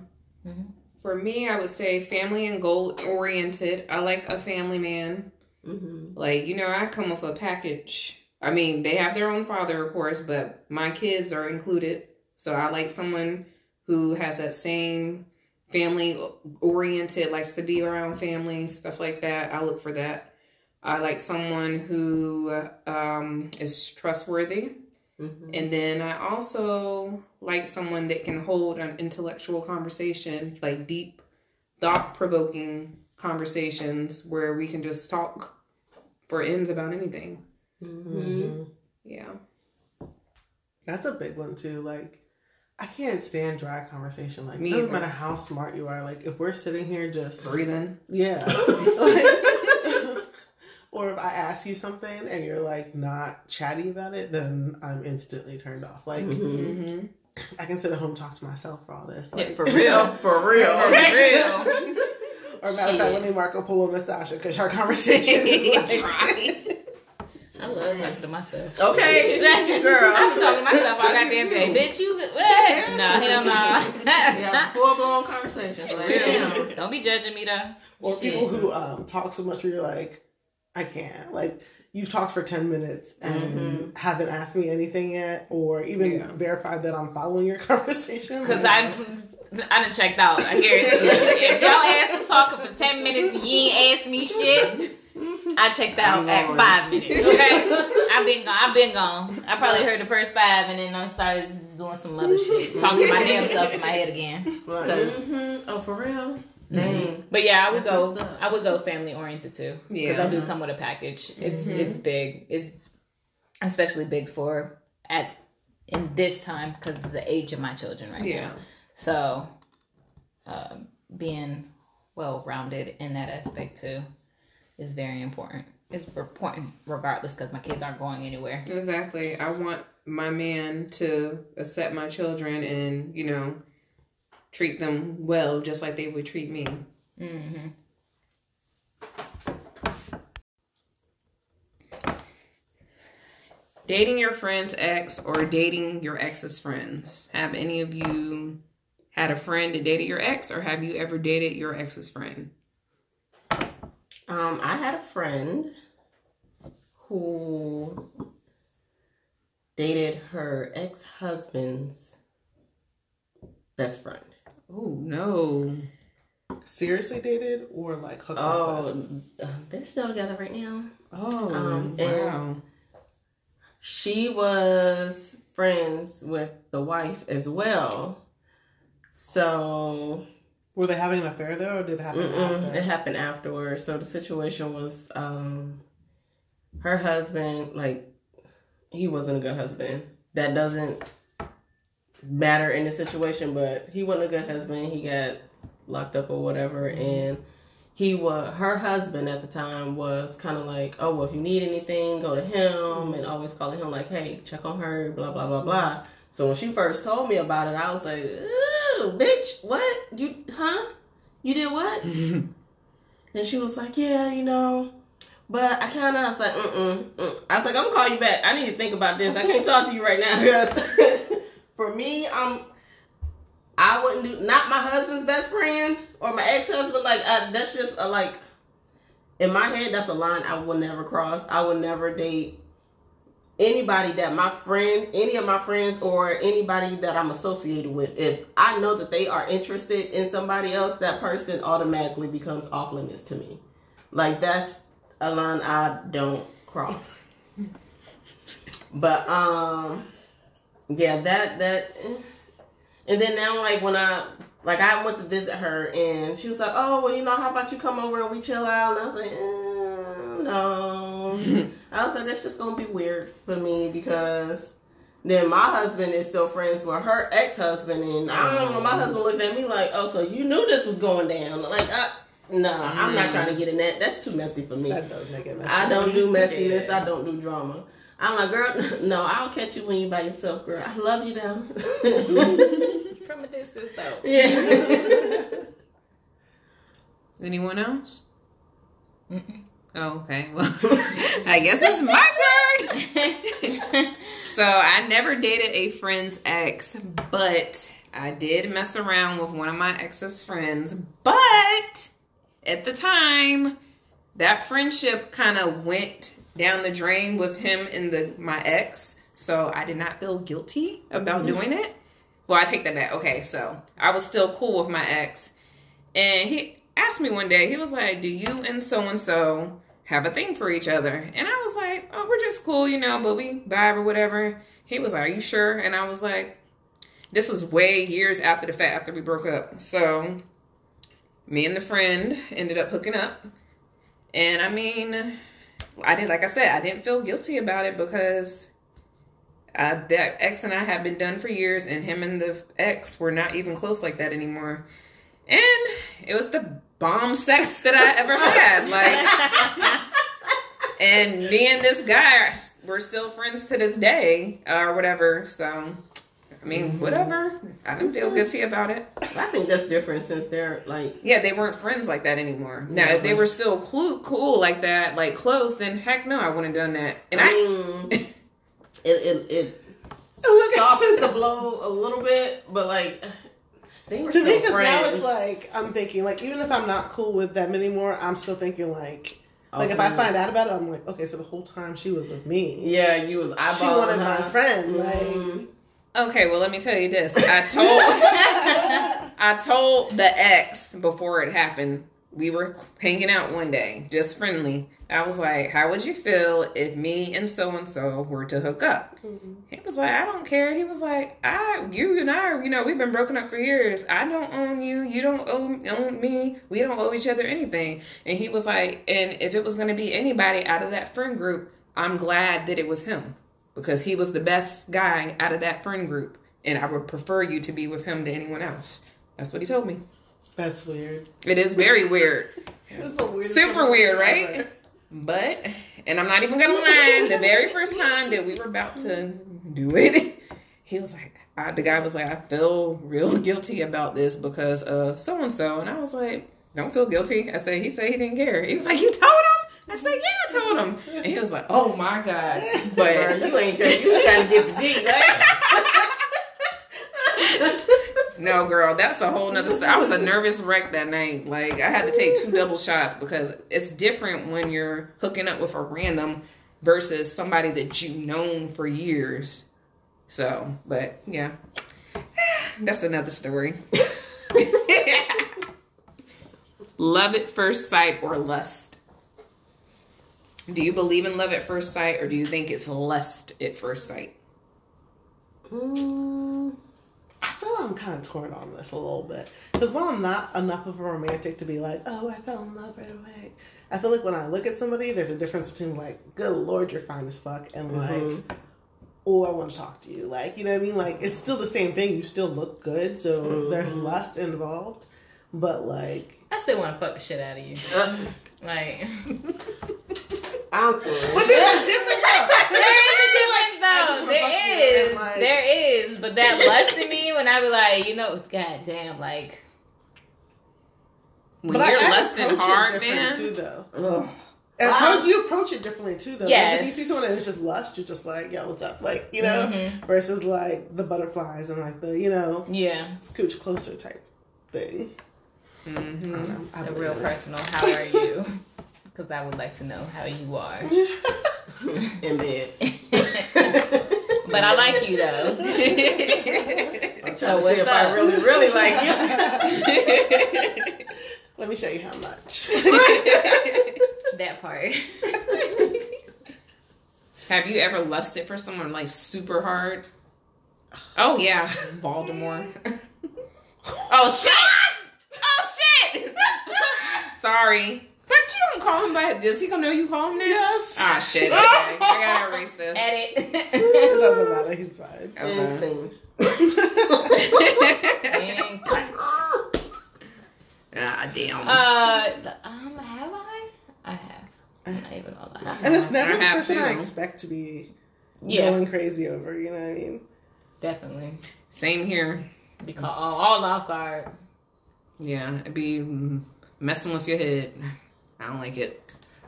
Mhm. For me, I would say family and goal oriented. I like a family man. hmm Like, you know, I come with a package. I mean, they have their own father, of course, but my kids are included. So I like someone who has that same family oriented, likes to be around family, stuff like that. I look for that. I like someone who um, is trustworthy. Hmm And then I also like someone that can hold an intellectual conversation, like deep, thought provoking conversations where we can just talk for ends about anything. hmm Mhm. Yeah. That's a big one too. Like, I can't stand dry conversation. Like, Me doesn't either. matter how smart you are. Like, if we're sitting here just Breathing. yeah, <laughs> <laughs> Like, or if I ask you something and you're like not chatty about it, then I'm instantly turned off. Like, Mhm. Mm-hmm. <clears throat> I can sit at home talk to myself for all this. Yeah, for real. For <laughs> real. For real. or matter of fact, <laughs> let me Marco Polo Nastasha because our conversation is <laughs> like. I love talking to myself. Okay, girl. I be talking to myself all goddamn day. Bitch, you what? No, hell no. Yeah, full blown conversations. Like, damn. Don't be judging me though. Or Shit. people who um, talk so much where you're like, I can't. Like, you've talked for 10 minutes and haven't asked me anything yet, or even Yeah. verified that I'm following your <laughs> conversation. Cause Like, I, I done checked out. I guarantee you. If y'all ass was talking for ten minutes and you ain't asked me shit, I checked out at five minutes. Okay, I've been gone. I've been gone. I probably heard the first five and then I started doing some other shit, talking my damn self in my head again. Cause- mhm. Oh, for real? Dang. But yeah, I would That's go. I would go family oriented too. Yeah, Because I Yeah. do come with a package. It's Mhm. it's big. It's especially big for at in this time because of the age of my children right Yeah. now. So, uh, being well rounded in that aspect too is very important. It's important regardless because my kids aren't going anywhere. Exactly. I want my man to accept my children and, you know, treat them well just like they would treat me. hmm Dating your friend's ex or dating your ex's friends. Have any of you had a friend that dated your ex or have you ever dated your ex's friend? Um, I had a friend who dated her ex husband's best friend. Oh, no. seriously dated or like hooked up Oh, uh, they're still together right now. Oh, Um, wow. She was friends with the wife as well. So Were they having an affair though, or did it happen after? it happened afterwards. So the situation was um her husband, like he wasn't a good husband. That doesn't matter in the situation, but he wasn't a good husband. He got locked up or whatever and he was her husband at the time was kind of like, oh well, if you need anything, go to him, and always calling him like, hey, check on her, blah blah blah blah. So when she first told me about it, I was like, ooh, bitch, what you, huh? You did what? <laughs> And she was like, yeah, you know, but I kind of, I was like, mm-mm, mm. I was like, I'm gonna call you back. I need to think about this. I can't talk to you right now <laughs> because for me, I'm, I wouldn't do, not my husband's best friend or my ex-husband. Like, uh, that's just a, like, in my head, that's a line I will never cross. I will never date anybody that my friend, any of my friends, or anybody that I'm associated with, if I know that they are interested in somebody else, that person automatically becomes off limits to me. Like that's a line I don't cross. <laughs> but um, yeah, that that, and then now like when I like I went to visit her and she was like, oh well, you know, how about you come over and we chill out? And I was like, mm, no. <laughs> I was like, that's just gonna be weird for me because then my husband is still friends with her ex husband, and I don't know. My husband looked at me like, oh, so you knew this was going down? Like, I, no, I'm not trying to get in that. That's too messy for me. That does make it messy. I don't do <laughs> messiness. Yeah. I don't do drama. I'm like, girl, <laughs> no, I'll catch you when you by yourself, girl. I love you though. <laughs> From a distance though. yeah. <laughs> Anyone else? Mm-mm. Oh, okay. Well, I guess it's my turn. So I never dated a friend's ex, but I did mess around with one of my ex's friends. But at the time, that friendship kind of went down the drain with him and the my ex. So I did not feel guilty about mm-hmm. doing it. Well, I take that back. Okay, so I was still cool with my ex, and he asked me one day. He was like, "Do you and so and so have a thing for each other?" And I was like, "Oh, we're just cool, you know, but we vibe or whatever." He was like, "Are you sure?" And I was like, "This was way years after the fact, after we broke up." So me and the friend ended up hooking up, and I mean, I did like I said, I didn't feel guilty about it because. Uh, that ex and I had been done for years, and him and the ex were not even close like that anymore. And it was the bomb sex that I ever had. Like, <laughs> and me and this guy were still friends to this day, or whatever. So I mean, whatever. I didn't feel guilty about it. I think that's different since they're like Yeah, they weren't friends like that anymore. Now, if they were still cool, cool like that, like close, then heck no, I wouldn't have done that. And I I, it it it Look at softens the blow a little bit, but like they were to me, because now it's like I'm thinking like even if I'm not cool with them anymore, I'm still thinking like like if I find out about it, I'm like okay, so the whole time she was with me, yeah, you was eyeballing she wanted my her. friend. Like mm-hmm. Okay, well, let me tell you this. I told, I told the ex before it happened. We were hanging out one day, just friendly. I was like, "How would you feel if me and so and so were to hook up?" Mm-hmm. He was like, I don't care. He was like, I, you and I, you know, we've been broken up for years. I don't own you. You don't own, own me. We don't owe each other anything. And he was like, and if it was going to be anybody out of that friend group, I'm glad that it was him because he was the best guy out of that friend group. And I would prefer you to be with him to anyone else. That's what he told me. that's weird. It is very weird. <laughs> Super weird, right? ever. But, and I'm not even gonna lie, the very first time that we were about to do it, <laughs> he was like, I, the guy was like, I feel real <laughs> guilty about this because of so and so. And I was like, don't feel guilty. I said, he said he didn't care. He was like, you told him? I said, yeah, I told him. And he was like, oh my God. <laughs> Girl, But you ain't good. You trying to get the dick, right? <laughs> no, girl, that's a whole nother story. I was a nervous wreck that night. Like, I had to take two double shots because it's different when you're hooking up with a random versus somebody that you've known for years. So, but yeah, <sighs> that's another story. <laughs> love at first sight or lust? Do you believe in love at first sight or do you think it's lust at first sight? Mm, I feel I'm kind of torn on this a little bit because while I'm not enough of a romantic to be like, oh, I fell in love right away. I feel like when I look at somebody, there's a difference between like, good lord, you're fine as fuck, and like, Mhm. oh, I want to talk to you. Like, you know what I mean? Like, it's still the same thing. You still look good, so there's Mhm. lust involved. But like, I still want to fuck the shit out of you. uh, Like, <laughs> I'm but there's a difference. though. <laughs> there is a There's difference though. wanna There fuck is, like- there is. But that lust in me when I be like, you know, god damn, like, When But I- you're I lusting approach it hard, different man. Too though. Ugh. And Wow. how you approach it differently too, though. Yes. If you see someone that's just lust, you're just like, "Yo, what's up?" Like, you know, Mhm. versus like the butterflies and like the, you know, yeah, scooch closer type thing. I Mhm. don't know. I a believe real personal. How are you? <laughs> Because I would like to know how you are. <laughs> in bed. <laughs> But I like you though. I'm trying So to what's see if up? I really, really like you. Let me show you how much. That part. Have you ever lusted for someone like super hard? Oh yeah, Baltimore. oh shit! Shit! <laughs> Sorry, but you don't call him by. Does he gonna know you call him that? yes. Ah shit. <laughs> Okay, I gotta erase this. Edit. <laughs> it doesn't matter. He's fine. Okay. Insane. And cut. ah damn. Uh, um, have I? I have. I'm not even gonna lie. And it's never I the have person I expect to be Yeah, going crazy over. You know what I mean? definitely. Same here. Because all, all off guard. Yeah, it'd be mm, messing with your head. I don't like it.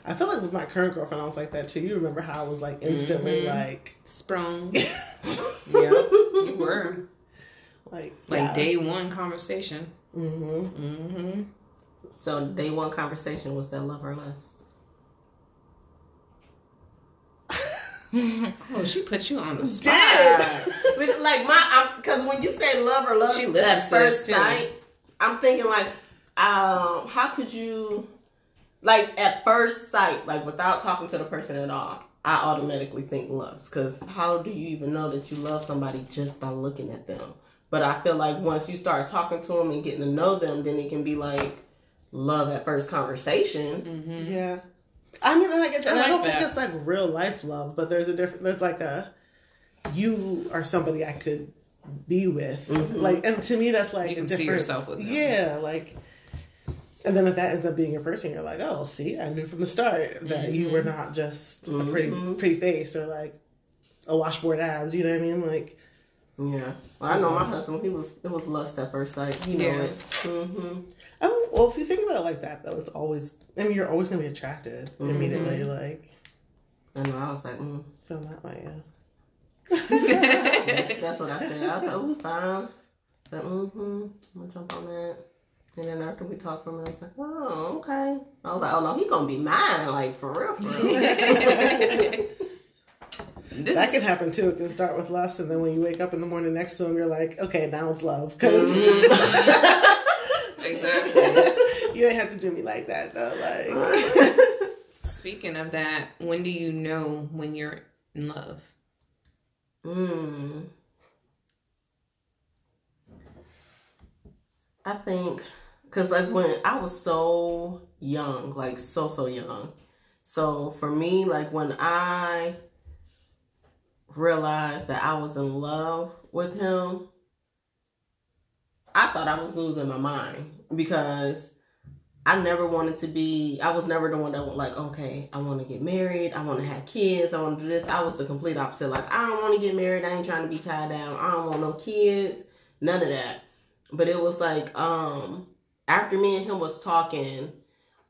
I feel like with my current girlfriend, I was like that too. You remember how I was like instantly Mhm. like, Sprung. <laughs> yeah, you were like, like yeah. day one conversation. Mm-hmm. Mm-hmm. So day one conversation was that love or lust? <laughs> Oh, she put you on the spot. Did. Because, like my, because when you say love or lust She at listens to first too. Sight, I'm thinking like, um, how could you, like at first sight, like without talking to the person at all, I automatically think lust. Because how do you even know that you love somebody just by looking at them? But I feel like once you start talking to them and getting to know them, then it can be like love at first conversation. Mm-hmm. Yeah. I mean, and I guess, and I I, don't that. think it's like real life love, but there's a different. There's like a, you are somebody I could be with, Mhm. like, and to me that's like You can see yourself with them. Yeah, like, and then if that ends up being your person, you're like, oh, see, I knew from the start that you were not just a pretty pretty face or like a washboard abs. You know what I mean? Like, Yeah. Well, I know my husband. He was it was lust at first sight. He know Yeah. it. Mm-hmm. Oh, well, if you think about it like that, though, it's always. I mean, you're always gonna be attracted immediately. Like, I know. I was like, mm. so that way, yeah. That's, that's what I said. I was like, oh, fine. Like, mm-hmm. I'm gonna jump on that. And then after we talked for a minute, I was like, oh, okay. I was like, oh no, he gonna be mine, like for real, for real. <laughs> This that is can happen too. It can start with lust, and then when you wake up in the morning next to him, you're like, okay, now it's love. Because exactly. <laughs> you ain't have to do me like that, though. Like, Speaking of that, when do you know when you're in love? Mm. I think because like when I was so young, like so so young. So for me, like when I realized that I was in love with him, I thought I was losing my mind because I never wanted to be. I was never the one that was like, okay, I want to get married. I want to have kids. I want to do this. I was the complete opposite. Like, I don't want to get married. I ain't trying to be tied down. I don't want no kids. None of that. But it was like, um, after me and him was talking,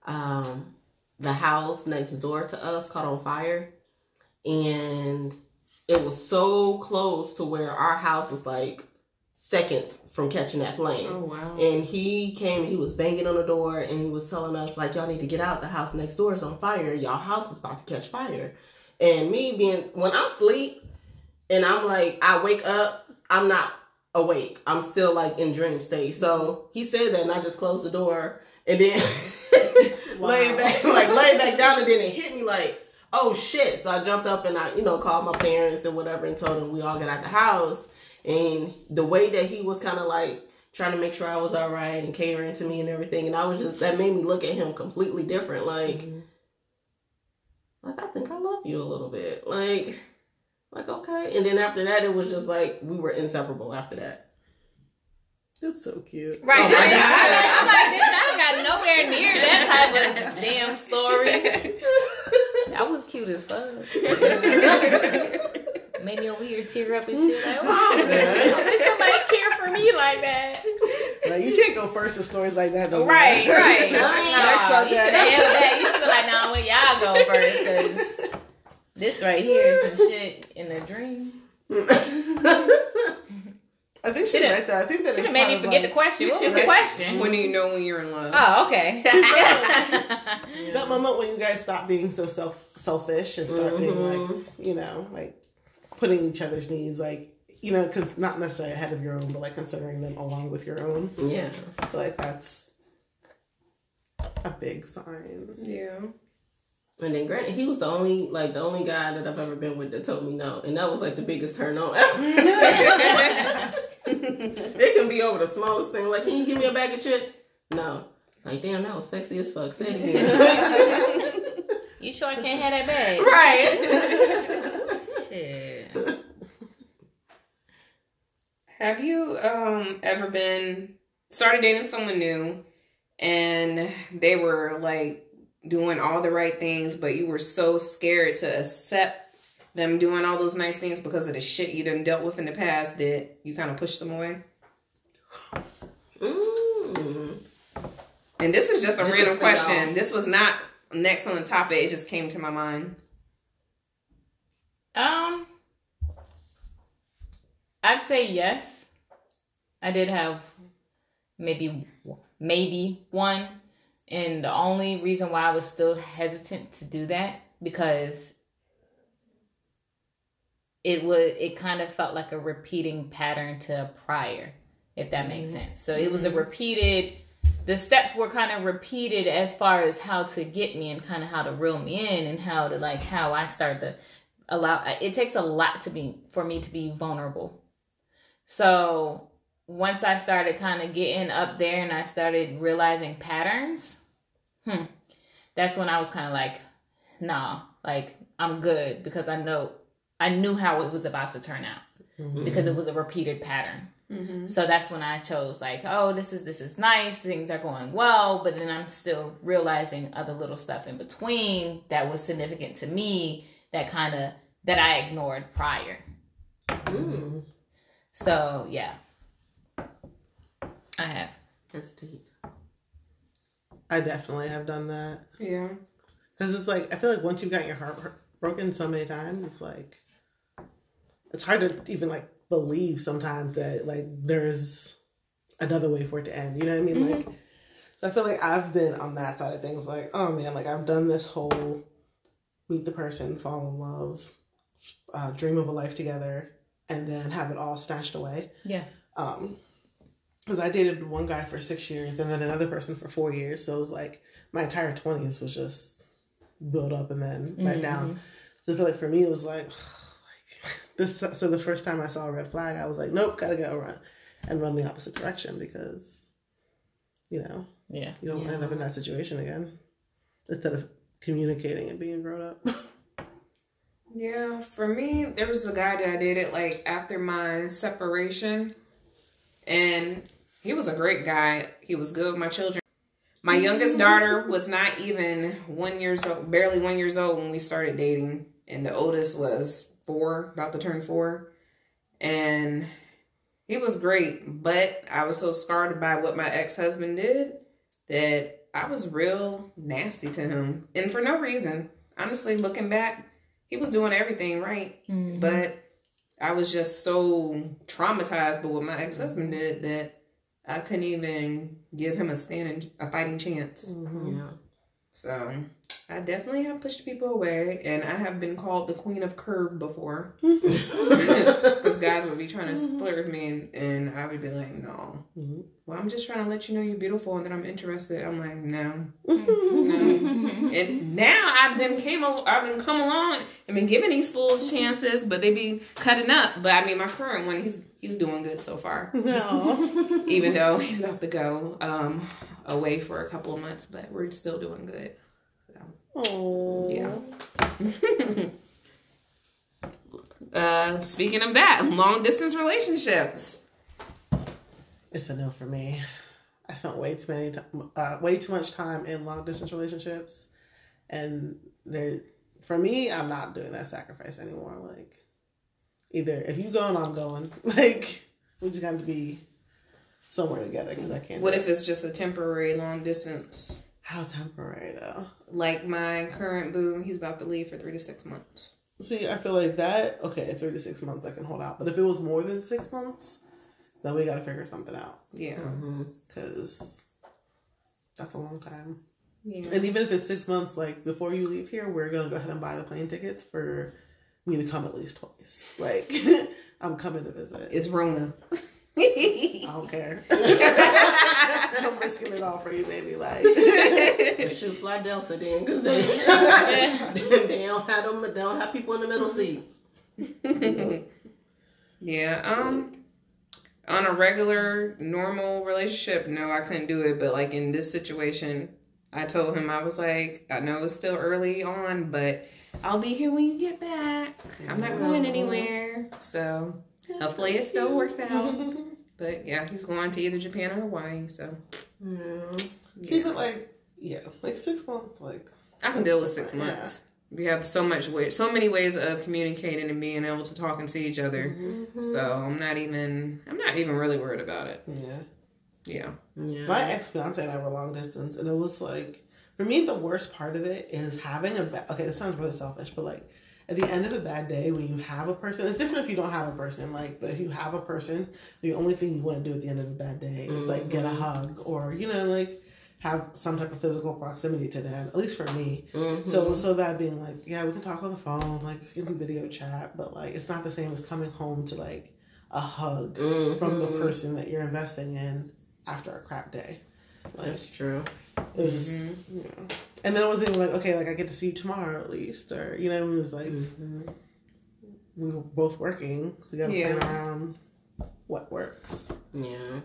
um, the house next door to us caught on fire, and it was so close to where our house was like seconds from catching that flame. Oh wow. And he came and he was banging on the door and he was telling us, like, y'all need to get out. The house next door is on fire. Y'all house is about to catch fire. And me being, when I sleep and I'm like, I wake up, I'm not awake. I'm still like in dream state. So mm-hmm. he said that and I just closed the door and then <laughs> Wow. lay back, like lay back down and then it hit me like, oh shit. So I jumped up and I, you know, called my parents and whatever and told them we all get out the house. And the way that he was kind of like trying to make sure I was all right and catering to me and everything, and I was just that made me look at him completely different. Like, Mhm. like I think I love you a little bit. Like, like okay. And then after that, it was just like we were inseparable. After that, That's so cute. Right. Oh my God. I'm like, bitch, I got nowhere near that type of damn story. <laughs> I was cute as fuck. <laughs> Made me over here tear up and shit. Like, <laughs> oh, did somebody care for me like that? Like, you can't go first in stories like that. No more. Right, <laughs> right. Next No, you should have held that. You should be like, nah, when y'all go first, because this right here is some shit in a dream. <laughs> I think she's Should've- right there. I think that Should have made me forget like, the question. What was the question? when do you know when you're in love? Oh, okay. that moment when you guys stop being so self selfish and start being like, Mhm. you know, like putting each other's needs, like you know, because not necessarily ahead of your own, but like considering them along with your own. yeah. I like that's a big sign. Yeah. And then granted, he was the only like the only guy that I've ever been with that told me no, and that was like the biggest turn on ever. <laughs> it can be over the smallest thing. Like, can you give me a bag of chips? No. Like, damn, that was sexy as fuck. Say it again. <laughs> you sure I can't have that bag? right. Shit. Have you um ever been started dating someone new and they were like doing all the right things, but you were so scared to accept them doing all those nice things because of the shit you done dealt with in the past that you kind of pushed them away? Mm. And this is just a This random is y'all. question. This was not next on the topic. It just came to my mind. Um, I'd say yes. I did have maybe maybe one, and the only reason why I was still hesitant to do that because it would it kind of felt like a repeating pattern to a prior, if that makes mm-hmm. sense. So it was a mm-hmm. repeated. The steps were kind of repeated as far as how to get me and kind of how to reel me in and how to like how I start to allow it takes a lot to be for me to be vulnerable so once i started kind of getting up there and i started realizing patterns hmm that's when i was kind of like nah like i'm good because i know i knew how it was about to turn out because it was a repeated pattern Mm-hmm. so that's when I chose like, oh, this is this is nice, things are going well, but then I'm still realizing other little stuff in between that was significant to me that kind of that I ignored prior. Mm. So yeah, I have. That's deep. I definitely have done that Yeah. because it's like I feel like once you've got your heart broken so many times, it's like it's hard to even like believe sometimes that like there's another way for it to end. You know what I mean? Like, so I feel like I've been on that side of things. Like, oh man, like I've done this whole meet the person, fall in love, uh, dream of a life together, and then have it all snatched away. Yeah. Um, because I dated one guy for six years and then another person for four years. So it was like my entire twenties was just built up and then right down. So I feel like for me it was like, <sighs> like this. So the first time I saw a red flag, I was like, nope, gotta go run and run the opposite direction because, you know, Yeah. you don't Yeah. end up in that situation again. Instead of communicating and being grown up. <laughs> Yeah, for me, there was a guy that I dated like after my separation, and he was a great guy. He was good with my children. My youngest daughter was not even one years old, barely one years old when we started dating, and the oldest was four, about to turn four, and he was great. But I was so scarred by what my ex husband did that I was real nasty to him, and for no reason. Honestly, looking back, he was doing everything right, Mhm. but I was just so traumatized by what my ex husband did that I couldn't even give him a standing, a fighting chance. Yeah. So I definitely have pushed people away, and I have been called the queen of curve before Mm-hmm. <laughs> because guys would be trying to flirt with me, and, and I would be like, no. Mhm. Well, I'm just trying to let you know you're beautiful and that I'm interested. I'm like, no, Mm-hmm. <laughs> no. and now I've been came, I've been come along and been giving these fools chances, but they be cutting up. But I mean, my current one, he's he's doing good so far, <laughs> no. even though he's about to go um away for a couple of months, but we're still doing good. Oh. <laughs> Yeah. uh, speaking of that, long distance relationships. It's a no for me. I spent way too many, uh, way too much time in long distance relationships, and there, for me, I'm not doing that sacrifice anymore. Like, either if you going, I'm going. <laughs> Like, we just got to be somewhere together because I can't. What if it. it's just a temporary long distance? How temporary though? Like my current boo, he's about to leave for three to six months. See, I feel like that. Okay, three to six months I can hold out, but if it was more than six months, then we got to figure something out Yeah. Mm-hmm. Because that's a long time. Yeah. And even if it's six months, like before you leave here, we're gonna go ahead and buy the plane tickets for me to come at least twice. Like <laughs> I'm coming to visit. It's Rona. <laughs> I don't care. <laughs> I'm risking it all for you, baby. Like Let's shoot fly Delta then, because they, <laughs> they don't have them. They don't have people in the middle seats. <laughs> yeah. Um. On a regular, normal relationship, no, I couldn't do it. But like in this situation, I told him I was like, I know it's still early on, but I'll be here when you get back. I'm not going anywhere. So hopefully it still works out. <laughs> But yeah, he's going to either Japan or Hawaii. So Yeah. keep it like yeah, like six months. Like I can deal with six different, yeah. months. We have so much way, so many ways of communicating and being able to talk and see each other. Mm-hmm. So I'm not even, I'm not even really worried about it. yeah. Yeah. Yeah. My ex fiance and I were long distance, and it was like, for me, the worst part of it is having a bad. Okay, this sounds really selfish, but like, at the end of a bad day, when you have a person, it's different if you don't have a person. Like, but if you have a person, the only thing you want to do at the end of a bad day is like get a Mhm. hug or you know like have some type of physical proximity to them. At least for me. Mhm. So so that being like, yeah, we can talk on the phone, like we can video chat, but like it's not the same as coming home to like a hug Mhm. from the person that you're investing in after a crap day. Like That's true. it was just you know. And then it wasn't even like, okay, like I get to see you tomorrow at least or you know, it was like Mhm. we were both working. We gotta Yeah. plan around what works. Yeah.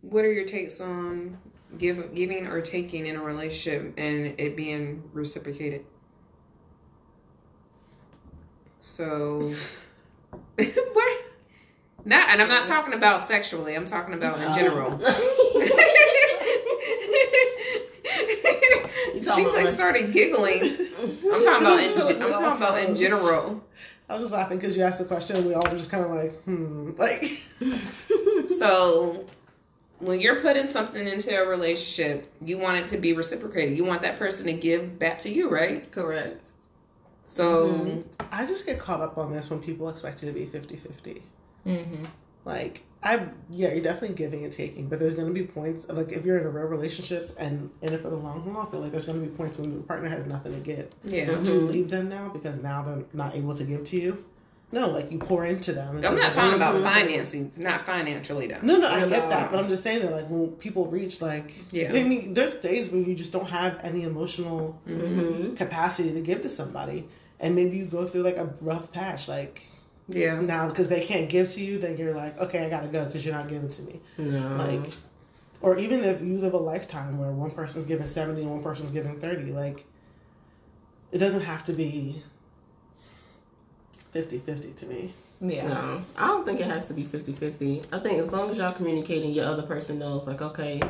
What are your takes on give, giving or taking in a relationship and it being reciprocated? So, <laughs> what? Not, and I'm not talking about sexually. I'm talking about in general. <laughs> she like started giggling. I'm talking about in, <laughs> I'm talking about in general. I was just laughing because you asked the question and we all were just kind of like, hmm. Like, <laughs> <laughs> So when you're putting something into a relationship, you want it to be reciprocated. You want that person to give back to you, right? Correct. So Mhm. I just get caught up on this when people expect you to be 50 50. Mm-hmm. Like, I, yeah, you're definitely giving and taking, but there's going to be points, like, if you're in a real relationship and in it for the long haul, I feel like there's going to be points when your partner has nothing to give. yeah. Mhm. Do you leave them now because now they're not able to give to you? No, like, you pour into them. I'm not talking about Mhm. financing, not financially though. No, no, I get that, but I'm just saying that like when people reach like, Yeah. I mean, there's days when you just don't have any emotional Mm-hmm. capacity to give to somebody, and maybe you go through like a rough patch, like Yeah. now because they can't give to you, then you're like, okay, I gotta go because you're not giving to me, No. like, or even if you live a lifetime where one person's giving seventy and one person's giving thirty, like, it doesn't have to be 50-50 to me. Yeah. No, I don't think it has to be 50 50. I think as long as y'all communicating, your other person knows, like, okay,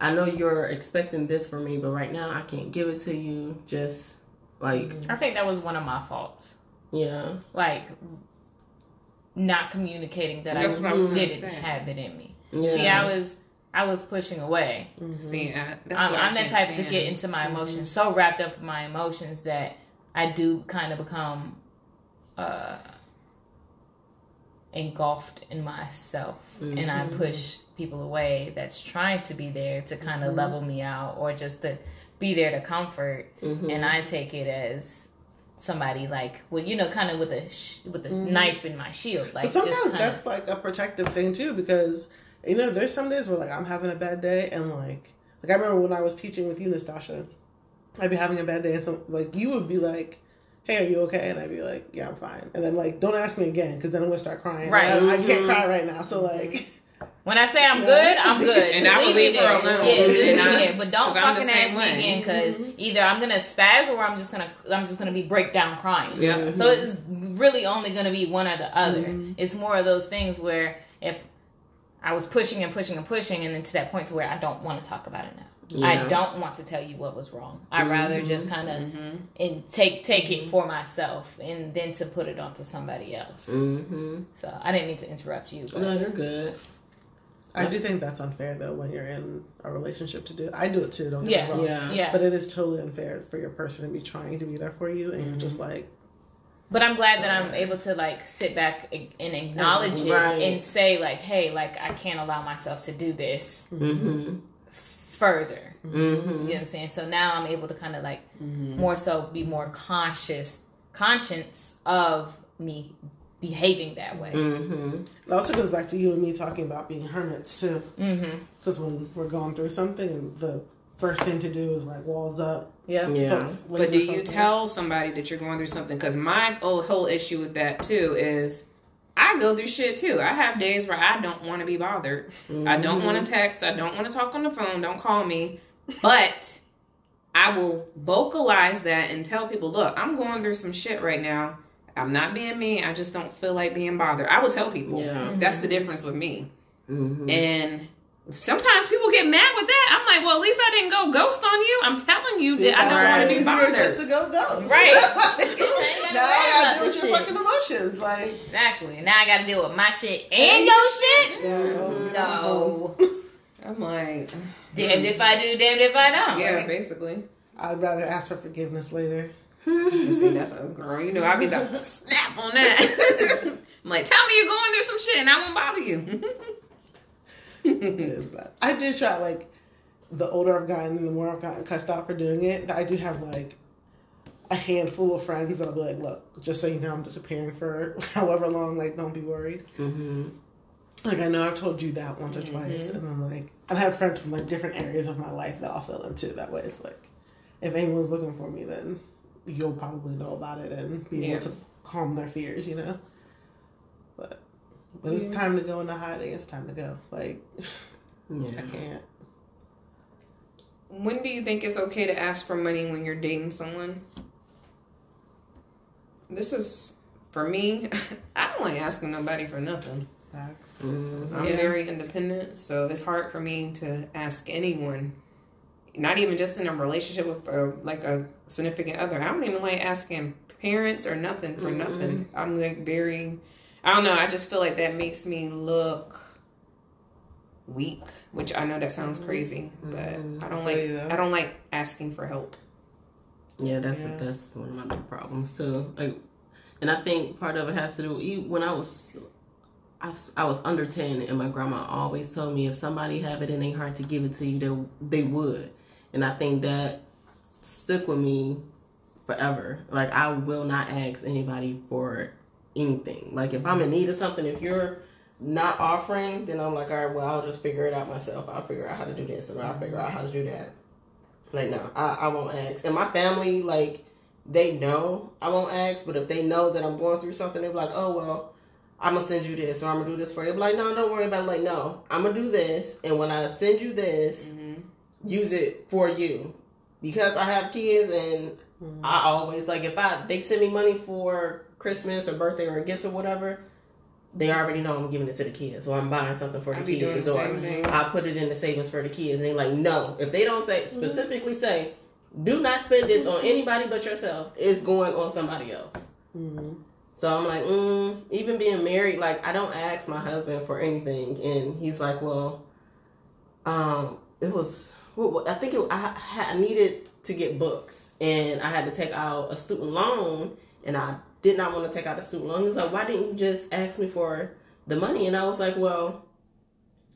I know you're expecting this from me, but right now I can't give it to you. Just like, I think that was one of my faults. Yeah. Like not communicating that That's I, what I was didn't say. have it in me. yeah. See, I was I was pushing away. Mm-hmm. Mm-hmm. See, I, that's I'm, what I I'm the can't type to get into my mm-hmm. emotions, so wrapped up in my emotions that I do kind of become uh, engulfed in myself, and I Mhm. push people away that's trying to be there to kind of level me out or just to be there to comfort, and I take it as somebody like, well, you know, kind of with a sh- with a Mhm. knife in my shield, like but sometimes just kind that's like a protective thing too because you know there's some days where like i'm having a bad day and like like i remember when i was teaching with you nastasha i'd be having a bad day and some like you would be like hey are you okay and i'd be like yeah i'm fine and then like don't ask me again because then i'm gonna start crying Right. I, I can't Mhm. cry right now so like When I say I'm good, I'm good. <laughs> And I leave her there. alone. Yeah, just leave And I- there. But don't <laughs> fucking ask me again because Mhm. either I'm gonna spaz or I'm just gonna I'm just gonna be break down crying. Yeah. So it's really only gonna be one or the other. Mhm. It's more of those things where if I was pushing and pushing and pushing, and then to that point to where I don't want to talk about it now. Yeah. I don't want to tell you what was wrong. I'd rather Mhm. just kind of Mhm. and take take it for myself, and then to put it onto somebody else. Mm-hmm. So I didn't mean to interrupt you. But No, you're good. I do think that's unfair though when you're in a relationship to do i do it too don't get Yeah. me wrong Yeah. yeah. but it is totally unfair for your person to be trying to be there for you and you're just like But I'm glad that I'm able to like sit back and acknowledge it Right. and say like, hey, like I can't allow myself to do this Mm-hmm. further. You know Mm-hmm. what I'm saying? So now I'm able to kind of like Mhm. more so be more conscious, conscious of me behaving that way. Mm-hmm. it also goes back to you and me talking about being hermits too Mm-hmm. Because when we're going through something, the first thing to do is like walls up. Yeah. Yeah. fo- But laser do you tell somebody that you're going through something? Because my whole, whole issue with that too is I go through shit too. I have days where I don't want to be bothered. I don't want to text. I don't want to talk on the phone. Don't call me. But I will vocalize that and tell people, look, I'm going through some shit right now. I'm not being mean. I just don't feel like being bothered. I will tell people. Yeah. That's the difference with me. Mm-hmm. And sometimes people get mad with that. I'm like, well, at least I didn't go ghost on you. I'm telling you that I don't Right. want to It's be easier bothered. just to go ghost. Right. <laughs> Like, now I gotta deal with your shit. fucking emotions. Like, Exactly. Now I got to deal with my shit and your shit. yeah, no. No. <laughs> I'm like, Damned if I do, damned if I don't. yeah, basically. I'd rather ask for forgiveness later. You see, that's a girl. You know, I'd be about to snap on that. <laughs> I'm like, tell me you're going through some shit and I won't bother you. It is bad. I did try, like, the older I've gotten, and the more I've gotten cussed out for doing it. I do have, like, a handful of friends that'll be like, look, just so you know, I'm disappearing for <laughs> however long. Like, don't be worried. Mm-hmm. Like I know I've told you that once or twice, Mm-hmm. and then like I have friends from like different areas of my life that I'll fill into. That way, it's like if anyone's looking for me, then you'll probably know about it and be Yeah. able to calm their fears, you know. But when it's time to go into hiding, it's time to go. Like Yeah. I can't. when do you think it's okay to ask for money when you're dating someone? This is for me. <laughs> I don't like asking nobody for nothing. Facts. Mm-hmm. I'm Yeah. very independent, so it's hard for me to ask anyone not even just in a relationship with uh, like a significant other. I don't even like asking parents or nothing for mm-hmm. nothing. I'm like very, I don't know. I just feel like that makes me look weak, which I know that sounds mm-hmm. crazy, but mm-hmm. I don't like. Yeah. I don't like asking for help. Yeah, that's Yeah. that's one of my big problems too. Like, and I think part of it has to do e- when I was, I was under ten, and my grandma always told me if somebody have it in their heart to give it to you, they they would, and I think that stuck with me forever. Like I will not ask anybody for anything. Like if I'm in need of something, if you're not offering, then I'm like, all right, well, I'll just figure it out myself. I'll figure out how to do this, and I'll mm-hmm. figure out how to do that. Like no, I, I won't ask. And my family, like, they know I won't ask, but if they know that I'm going through something, they're like, oh well, I'm gonna send you this or I'm gonna do this for you. I'm like, no, don't worry about it. Like, no, I'm gonna do this, and when I send you this, mm-hmm. Use it for you. Because I have kids and I always like if I they send me money for Christmas or birthday or gifts or whatever, they already know I'm giving it to the kids, or I'm buying something for the I be doing kids, or. I put it in the savings for the kids. And they're like, no. If they don't say specifically say, do not spend this on anybody but yourself, it's going on somebody else. hmm So I'm like, mm, even being married, like I don't ask my husband for anything, and he's like, well, um, it was, I think it, I, had, I needed to get books, and I had to take out a student loan, and I did not want to take out a student loan. He was like, why didn't you just ask me for the money? And I was like, well,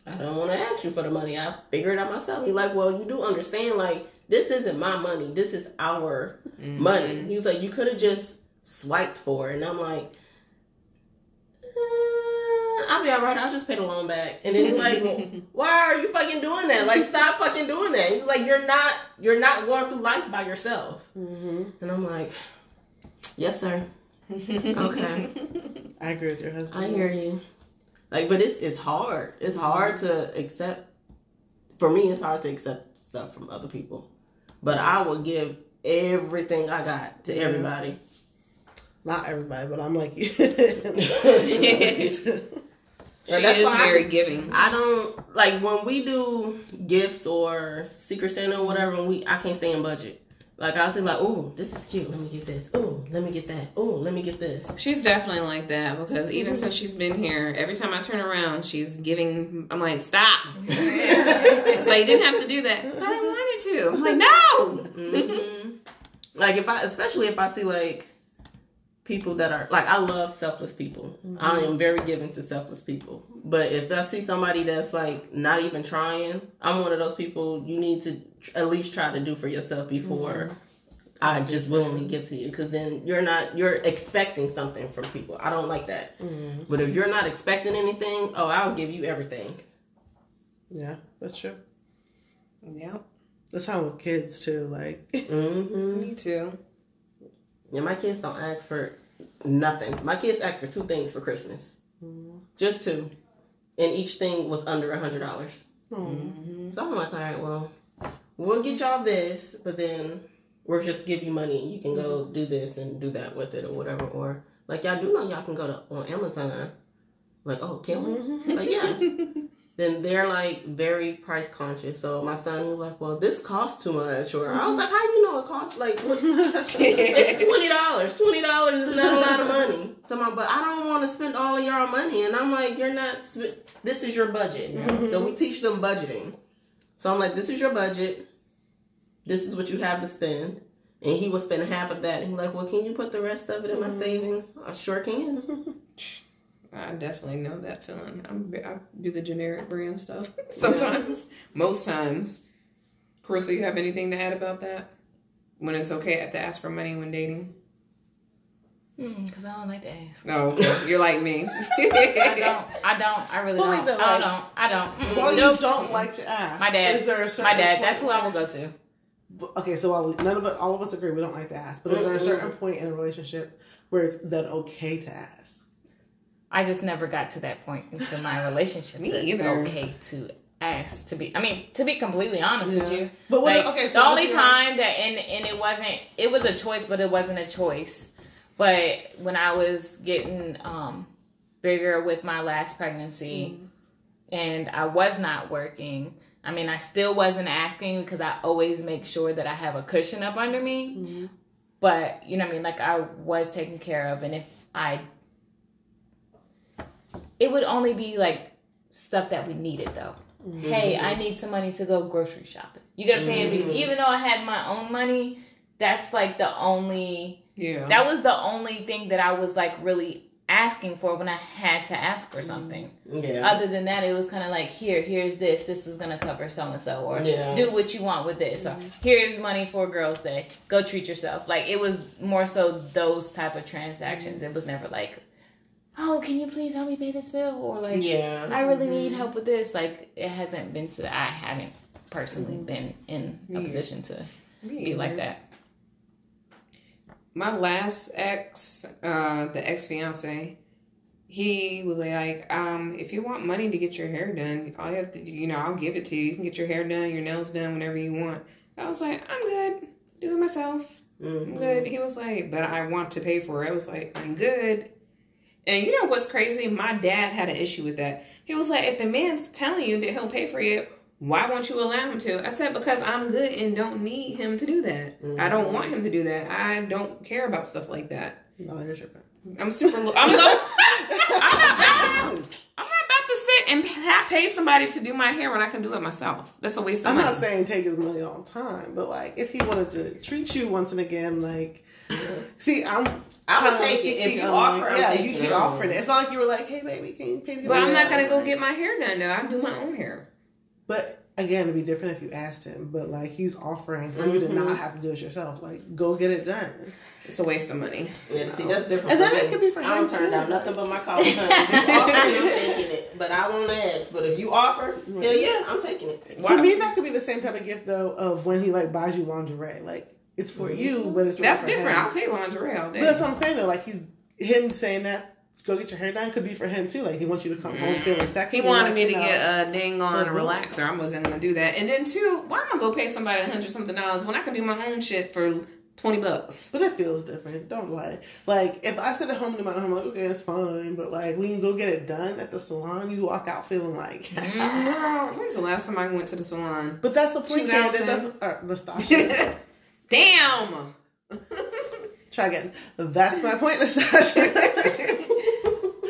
I don't want to ask you for the money. I figured it out myself. He's like, well, you do understand, like this isn't my money. This is our Mm-hmm. money. He was like, you could have just swiped for it. And I'm like, uh, I'll be all right. I'll just pay the loan back. And then he's like, well, <laughs> why are you fucking doing that? Like, stop fucking doing that. He's like, you're not, you're not going through life by yourself. hmm And I'm like, yes, sir. <laughs> Okay. I agree with your husband. I hear you. Like, but it's it's hard. It's hard to accept. For me, it's hard to accept stuff from other people. But I will give everything I got to Yeah. everybody. Not everybody, but I'm like you. <laughs> She that's is why I very can- giving. I don't like when we do gifts or Secret Santa or whatever. And we I can't stay in budget. Like I'll say like, oh, this is cute. Let me get this. Oh, let me get that. Oh, let me get this. She's definitely like that because even since she's been here, every time I turn around, she's giving. I'm like, stop. <laughs> it's like you didn't have to do that. But I wanted to. I'm like, no. Mhm. Like if I, especially if I see like people that are like I love selfless people. I am very given to selfless people. But if I see somebody that's like not even trying, I'm one of those people you need to tr- at least try to do for yourself before I just willingly give to you. Because then you're not you're expecting something from people. I don't like that. Mhm. But if you're not expecting anything, oh, I'll give you everything. Yeah, that's true. Yep. That's how with kids too. Like, hmm Me too. Yeah, my kids don't ask for nothing. My kids ask for two things for Christmas, just two, and each thing was under a hundred dollars. oh, So I'm like, all right, well, we'll get y'all this, but then we'll just give you money. You can go mm-hmm. do this and do that with it or whatever. Or like y'all do know y'all can go to on Amazon. Like, oh, can we? Mm-hmm. Like, yeah. <laughs> then they're like very price conscious. So my son was like, well, this costs too much. Or I was like, how do you know it costs like <laughs> it's twenty dollars. Twenty dollars is not a lot of money. So my, but I don't want to spend all of y'all money, and I'm like, you're not. sp- This is your budget. Mm-hmm. So we teach them budgeting. So I'm like, this is your budget. This is what you have to spend. And he would spend half of that. And he's like, well, can you put the rest of it in my mm-hmm. savings? I sure can. <laughs> I definitely know that feeling. I'm, I do the generic brand stuff <laughs> sometimes. Most times. Carissa, you have anything to add about that? When it's okay to ask for money when dating? Hmm, because I don't like to ask. No, you're like me. <laughs> I don't. I don't. I really Well, don't. like I don't. I don't. Mm-mm. Well, Nope. you don't like to ask. My dad. Is there a certain My dad. point That's who I where- will go to. Okay, so while none of us, all of us agree, we don't like to ask. But is there a certain point in a relationship where it's then okay to ask? I just never got to that point into my <laughs> relationship. Me either. Okay, to ask to be. I mean, to be completely honest with you, But what? like, okay, so the only time that and and it wasn't it was a choice, but it wasn't a choice. But when I was getting um bigger with my last pregnancy, and I was not working, I mean, I still wasn't asking because I always make sure that I have a cushion up under me. Mm-hmm. But you know what I mean? Like I was taken care of, and if I, it would only be like stuff that we needed though. Mm-hmm. Hey, I need some money to go grocery shopping. You get what I'm saying? Mhm. Even though I had my own money, that's like the only Yeah. that was the only thing that I was like really asking for when I had to ask for mm-hmm. something. Yeah. Other than that, it was kind of like, here, here's this. This is gonna cover so and so, or Yeah. do what you want with this, or mm-hmm. here's money for Girls Day. Go treat yourself. Like it was more so those type of transactions. It was never like, oh, can you please help me pay this bill, or like, yeah. I really need help with this. Like it hasn't been to. I haven't personally been in a Yeah. position to Me be like that. my last ex, uh, the ex fiance, he was like, um, if you want money to get your hair done, all you have to, you know, I'll give it to you. You can get your hair done, your nails done, whenever you want. I was like, I'm good, do it myself. I'm Mhm. good. He was like, but I want to pay for it. I was like, I'm good. And you know what's crazy? My dad had an issue with that. He was like, if the man's telling you that he'll pay for it, why won't you allow him to? I said, because I'm good and don't need him to do that. I don't mm-hmm. want him to do that. I don't care about stuff like that. No, you're tripping. I'm super low. I'm low. I'm not, about, <laughs> I'm not about to sit and have, pay somebody to do my hair when I can do it myself. That's a waste of I'm money. not saying take his money all the time, but like if he wanted to treat you once and again, like see, I'm. I would kinda take it if keep you going. offer. I'm Yeah, you keep offering it. It's not like you were like, "Hey, baby, can you pay me?" but I'm not gonna go get my hair done though. I do my own hair. But again, it'd be different if you asked him. But like he's offering for you to Mhm. not have to do it yourself. Like go get it done. It's a waste of money. Yeah, see, that's different. And for then it could be for I don't him, turn too. down nothing but my college honey. If you <laughs> offer, I'm taking it. But I won't ask. But if you offer, hell yeah, I'm taking it. To me, that could be the same type of gift though of when he like buys you lingerie. Like it's for you, but it's really That's for different. him. I'll take lingerie all day. But that's what I'm saying though. Like he's him saying that go get your hair done could be for him too. Like he wants you to come home feeling sexy. He wanted like, me to know. get a ding on a relaxer. I wasn't gonna do that. And then two, why am I gonna pay somebody a hundred something dollars when I can do my own shit for twenty bucks? But it feels different. Don't lie. Like if I sit at home to my home, like okay, it's fine. But like when you go get it done at the salon, you walk out feeling like. <laughs> Mm, Girl, when's the last time I went to the salon? But that's the point, 2000. Candace. That's uh, let's stop. <laughs> shit. Damn. <laughs> Try again. That's my point, Natasha. <laughs>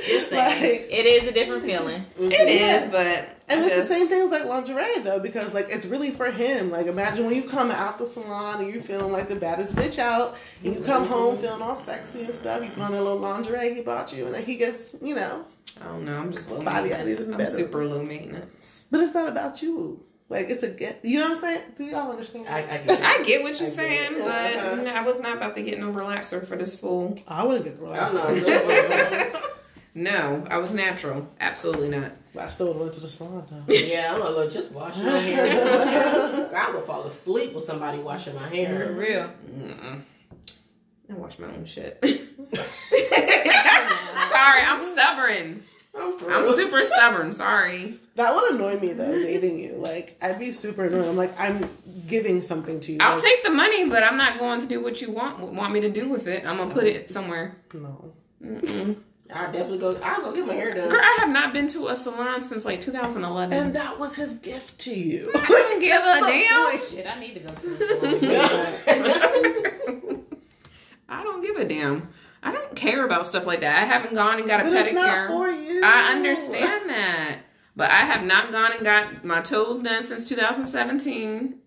Just saying. Like- it is a different feeling. It mm-hmm. is, but I And it's just the same thing with like lingerie though, because like it's really for him. Like imagine when you come out the salon and you're feeling like the baddest bitch out, and you come home mm-hmm. feeling all sexy and stuff. You put on that little lingerie he bought you, and then he gets, you know. I don't know. I'm just low Body I maintenance. need to I'm super low maintenance. But it's not about you. Like it's a get. You know what I'm saying? Do y'all understand? I, I get. <laughs> I get what you're get saying, it. but Uh-huh. no, I was not about to get no relaxer for this fool. I wouldn't get the relaxer. not. <laughs> no, I was natural. Absolutely not. But I still would went to the salon though. <laughs> Yeah, I'm gonna just wash my hair. I would fall asleep with somebody washing my For hair. real. Mm-mm. I wash my own shit. Sorry, I'm stubborn. I'm super stubborn. Sorry. That would annoy me though, dating you. Like I'd be super annoyed. I'm like, I'm giving something to you. I'll Like, take the money, but I'm not going to do what you want want me to do with it. I'm gonna put it somewhere. no. Mm-mm. <laughs> I definitely go. I'll go get my hair done. Girl, I have not been to a salon since like 2011. And that was his gift to you. <laughs> I don't <laughs> give a damn. point. Shit, I need to go to a salon. I don't give a damn. I don't care about stuff like that. I haven't gone and got a But it's not pedicure. for you. I understand that. But I have not gone and got my toes done since 2017.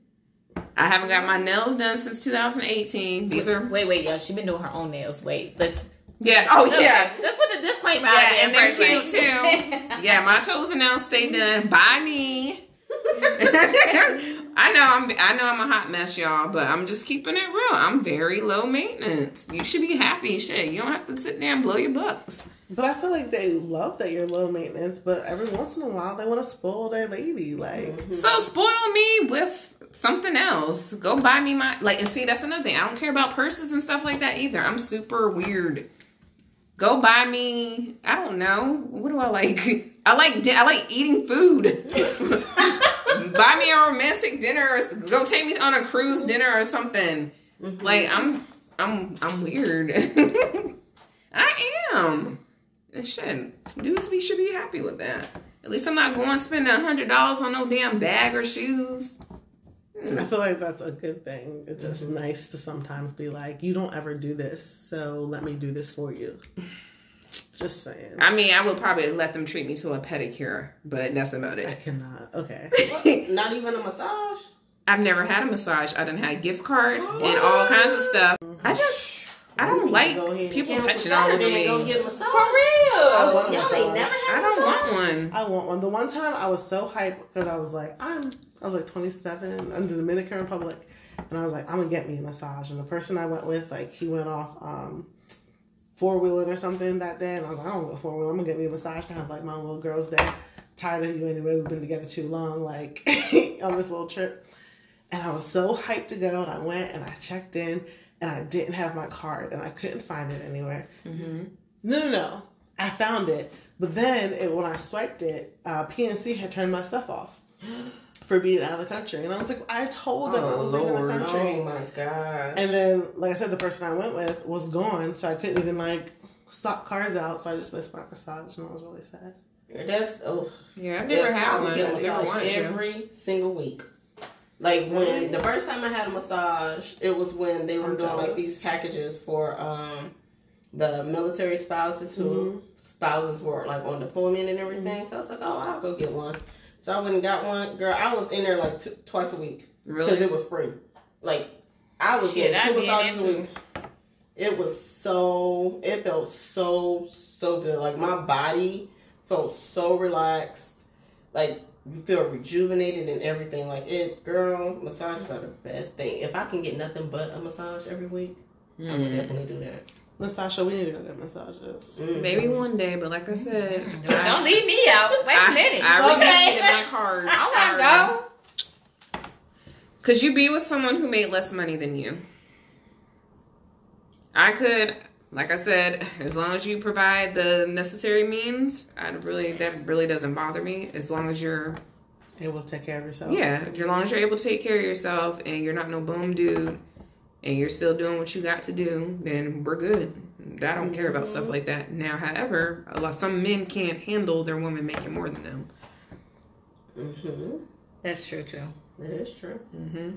I haven't got my nails done since 2018. These are Wait, wait, y'all. She been doing her own nails. Wait, let's. yeah. Oh yeah. Let's put the disclaimer out Yeah, there. and they're cute too. <laughs> Yeah, my toes and nails stay done by me. <laughs> I know I'm I know I'm a hot mess, y'all, but I'm just keeping it real. I'm very low maintenance. You should be happy. Shit, you don't have to sit there and blow your bucks. But I feel like they love that you're low maintenance, but every once in a while they want to spoil their lady. Like, mm-hmm. So spoil me with something else. Go buy me my like and see that's another thing. I don't care about purses and stuff like that either. I'm super weird. Go buy me. I don't know. What do I like? <laughs> I like I like eating food. <laughs> buy me a romantic dinner. Or go take me on a cruise dinner or something. Mm-hmm. Like I'm I'm I'm weird. <laughs> I am. And shit, dudes be should be happy with that. At least I'm not going spending a hundred dollars on no damn bag or shoes. I hmm. feel like that's a good thing. It's just mm-hmm. nice to sometimes be like, you don't ever do this, so let me do this for you. <laughs> Just saying. I mean, I would probably let them treat me to a pedicure, but that's about it. I cannot. Okay. <laughs> Not even a massage. I've never had a massage. I done had gift cards and all kinds of stuff. I just, I don't like go ahead and people touching all over and Go me. get a massage. For real. I want a Y'all massage. ain't never had I don't want one. I want one. The one time I was so hyped because I was like, I'm, I was like 27 I'm the Dominican Republic, and I was like, I'm gonna get me a massage. And the person I went with, like, he went off um, four wheeling or something that day, and I was like, I don't go four wheeling. I'm gonna get me a massage. I have like my little girls' day. Tired of you anyway. We've been together too long, like <laughs> on this little trip. And I was so hyped to go, and I went and I checked in, and I didn't have my card, and I couldn't find it anywhere. Mm-hmm. No, no, no. I found it, but then it, when I swiped it, uh, PNC had turned my stuff off for being out of the country, and I was like, I told them I Oh, was leaving the country. Oh my gosh. And then, like I said, the person I went with was gone, so I couldn't even like swap cards out. So I just missed my massage, and I was really sad. That's oh. Yeah, I've never had one. get a I've never massage wanted to. every single week. Like when the first time I had a massage, it was when they were I'm doing like these packages for um the military spouses who Mhm. spouses were like on deployment and everything. So I was like, oh, I'll go get one. So I went and got one. Girl, I was in there like twice a week because it was free. Like I was Shit, getting two massages a week. It was so. It felt so so good. Like my body felt so relaxed. Like you feel rejuvenated and everything. Like it, girl. Massages are the best thing. If I can get nothing but a massage every week, I would Mm. definitely do that. Natasha, we need to go get massages. Mhm. Maybe one day, but like I said, Don't, don't leave me out. Wait a I, minute. I already Okay. needed my cards. <laughs> I want to go. Could you be with someone who made less money than you? I could, like I said, as long as you provide the necessary means, I really that really doesn't bother me. As long as you're, Able to take care of yourself. yeah, as long as you're able to take care of yourself and you're not no boom dude, and you're still doing what you got to do, then we're good. I don't care about stuff like that. Now, however, a lot some men can't handle their woman making more than them. Mhm. That's true too. That is true. hmm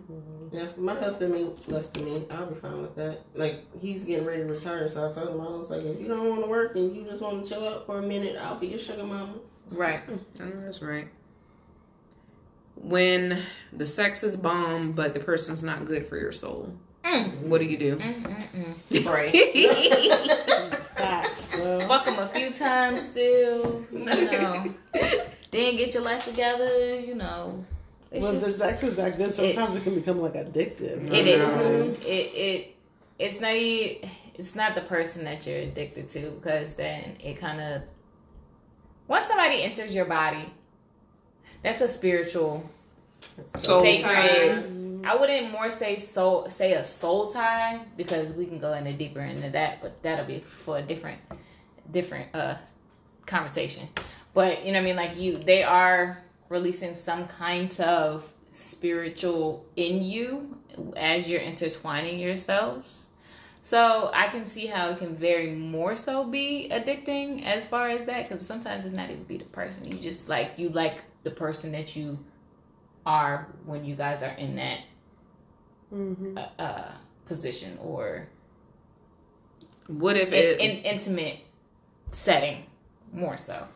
Yeah, my husband made less than me. I'll be fine with that. Like he's getting ready to retire, so I told him I was like, if you don't want to work and you just want to chill out for a minute, I'll be your sugar mama. Right. I know that's right. When the sex is bomb, but the person's not good for your soul, Mm. what do you do? Mm, mm, mm. <laughs> Pray. Facts, bro. Fuck them a few times still. You know. then get your life together. You know. It's When the sex is that good, sometimes it, can become like addictive. It I know. is. It it it's not e- it's not the person that you're addicted to because then it kind of once somebody enters your body, that's a spiritual Soul sacred. I wouldn't more say soul say a soul tie because we can go into deeper into that, but that'll be for a different different uh conversation. But you know what I mean, like you they are releasing some kind of spiritual in you as you're intertwining yourselves. So I can see how it can very more so be addicting as far as that, because sometimes it's not even be the person. You just like you like the person that you are when you guys are in that Mm-hmm. uh, uh, position or What if in, it? in intimate setting more so.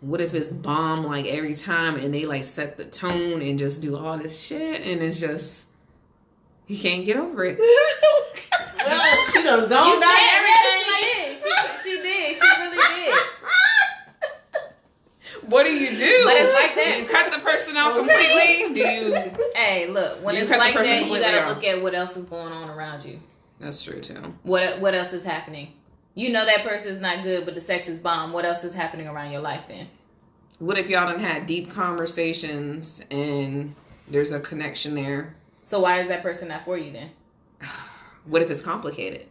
what if it's bomb like every time, and they like set the tone and just do all this shit, and it's just you can't get over it. Well, <laughs> <laughs> she done zoned out Yeah, everything. yeah, she did. She, she did. She really did. What do you do? But it's like that. Do you cut the person out completely? <laughs> Do you? Hey, look, when it's like that, you gotta off. look at what else is going on around you. That's true too. What what else is happening? You know that person is not good, but the sex is bomb. What else is happening around your life then? What if y'all done had deep conversations and there's a connection there? So why is that person not for you then? <sighs> What if it's complicated?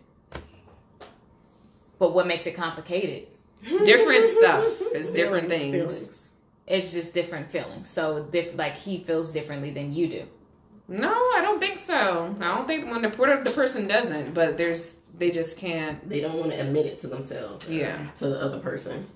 But what makes it complicated? Different <laughs> stuff. It's different Feelings, things. feelings. It's just different feelings. So diff- like he feels differently than you do. No, I don't think so. I don't think when the what if the person doesn't, but there's they just can't. They don't want to admit it to themselves. Yeah. To the other person.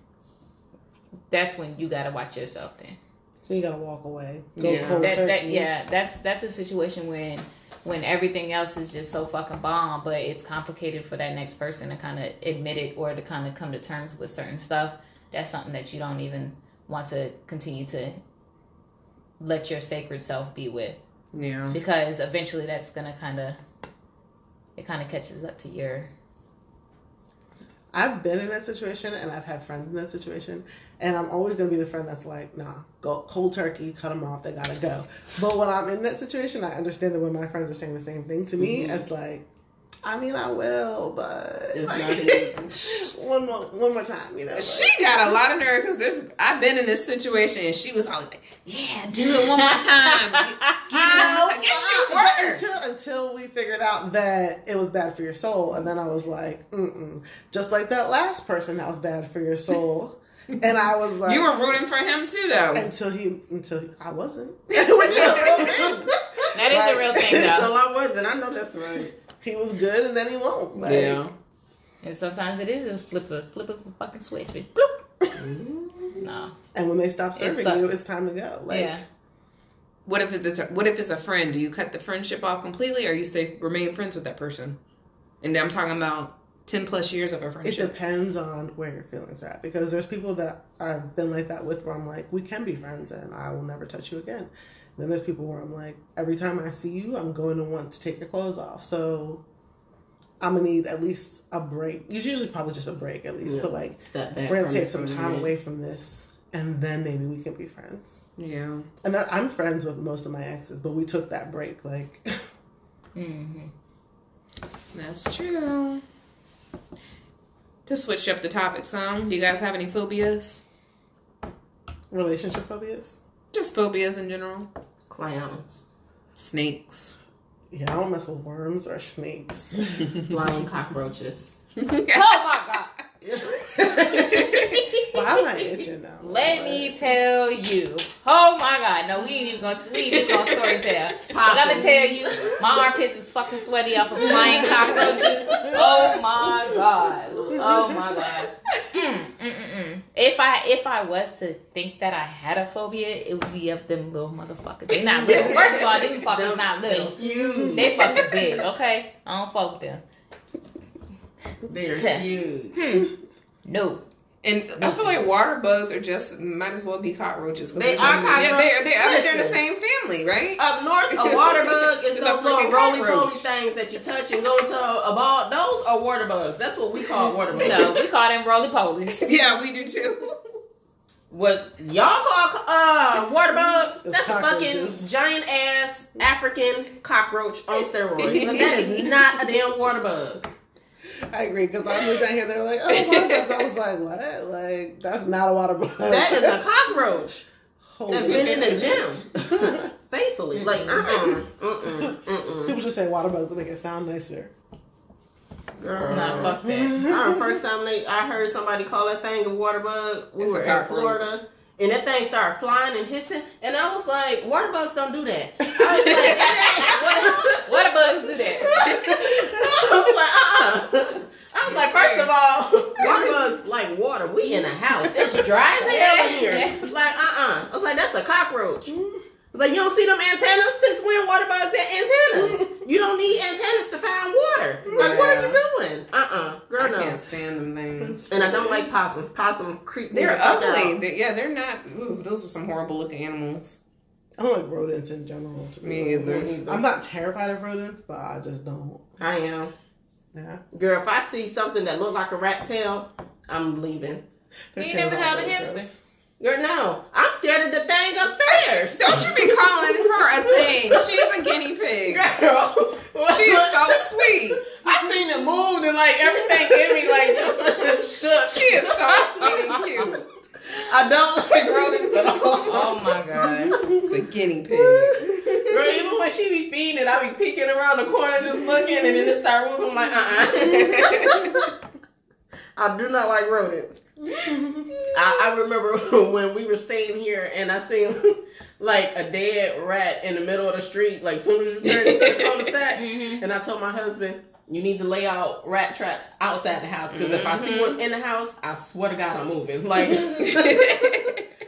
that's when you gotta watch yourself. Then So you gotta walk away. Go Yeah. cold that, that yeah, that's that's a situation when when everything else is just so fucking bomb, but it's complicated for that next person to kind of admit it or to kind of come to terms with certain stuff. That's something that you don't even want to continue to let your sacred self be with Yeah. because eventually that's gonna kind of it kind of catches up to your I've been in that situation and I've had friends in that situation, and I'm always gonna be the friend that's like, nah, go cold turkey, cut them off, they gotta go. But when I'm in that situation, I understand that when my friends are saying the same thing to me, it's like, I mean, I will, but It's like, <laughs> one more, one more time, you know. She got a lot of nerve because there's. I've been in this situation and she was like, "Yeah, do it one more time." you know, No. I guess she until until we figured out that it was bad for your soul, and then I was like, "Mm mm," just like that last person that was bad for your soul, <laughs> and I was like, You were rooting for him too, though. until he until he, I wasn't, <laughs> which is a real thing. that is Like- a real thing so though. I wasn't. I know that's right. He was good, and then he won't. Like, yeah. and sometimes it is just flip a flip a fucking switch. bitch. Bloop. Mm-hmm. No. And when they stop serving sucks. you, it's time to go. Like, yeah. What if it's a, what if it's a friend? Do you cut the friendship off completely, or you stay remain friends with that person? And I'm talking about ten plus years of a friendship. It depends on where your feelings are at because there's people that I've been like that with where I'm like, we can be friends and I will never touch you again. Then there's people where I'm like, every time I see you, I'm going to want to take your clothes off. So I'm gonna need at least a break. It's usually probably just a break at least, Yeah. but like Step back. we're gonna take some time minute. away from this and then maybe we can be friends. yeah. And that, I'm friends with most of my exes, but we took that break. Like, <laughs> mm-hmm. That's true. To switch up the topic some, do you guys have any phobias? relationship phobias. Just phobias in general. Clowns, Snakes. Yeah, I don't mess with worms or snakes. <laughs> flying cockroaches. <laughs> Oh my god. <laughs> Why am I itching <laughs> now? Let me tell you. Oh my god. No, we ain't even gonna we ain't even gonna story tell. But I'm gonna tell you, my armpits is fucking sweaty off of flying cockroaches. Oh my god. Oh my gosh. Mm, mm, mm. If I if I was to think that I had a phobia, it would be of them little motherfuckers. They not little. <laughs> First of all, them fuckers Them- not little. They're huge. They fucking big, okay? I don't fuck with them. They're huge. Hmm. No. And I feel like water bugs are just might as well be cockroaches. 'cause They they're just- are Yeah, they're, they're, I mean, they're in the same family, right? Up north, a <laughs> water bug is those a little roly cockroach. poly things that you touch and go into a ball. Those are water bugs. That's what we call water bugs. No, we call them roly polies. <laughs> Yeah, we do too. What y'all call uh, water bugs? That's a fucking giant ass African cockroach on steroids. And <laughs> that is not a damn water bug. I agree because I moved down here. They were like, "Oh, water bugs." I was like, "What? Like that's not a water bug." That is a cockroach Holy that's been in the gym <laughs> faithfully. Like, uh, uh-uh, uh, uh, People just say water bugs to make it sound nicer. Girl. Nah, fuck that. I first time they, I heard somebody call that thing a water bug. We It's were in cockroach. Florida, and that thing started flying and hissing, and I was like, "Water bugs don't do that." I was like, <laughs> What, what bugs do that? <laughs> I was like, uh-uh. I was like, first of all, water bugs like water. We in a house. It's dry as hell in here. Like, uh-uh. I was like, that's a cockroach. I was like, you don't see them antennas? Since when water bugs have antennas? <laughs> You don't need antennas to find water. Like, what are you doing? Uh-uh. Girl, I no. can't stand them things. And I don't like possums. Possum creep They're the fuck ugly. out. They're, yeah, they're not. Ooh, those are some horrible looking animals. I don't like rodents in general. To be Me honest. either. I'm not terrified of rodents, but I just don't. I am. Yeah, Girl, if I see something that look like a rat tail, I'm leaving. Their You never are held a really hamster? Gross. Girl, no. I'm scared of the thing upstairs. <laughs> Don't you be calling her a thing. She's a guinea pig. Girl. She's so sweet. I seen it move and like everything in me like just shook. She is so sweet and cute. I don't like rodents at all. Oh my god. It's a guinea pig. Girl, even when she be feeding it, I be peeking around the corner just looking and then it start moving I'm like uh uh <laughs> I do not like rodents. I, I remember <laughs> when we were staying here and I seen <laughs> like a dead rat in the middle of the street, like soon as you turn into the cul-de-sac. <laughs> Mhm. And I told my husband, You need to lay out rat traps outside the house because if I see one in the house, I swear to God I'm moving. Like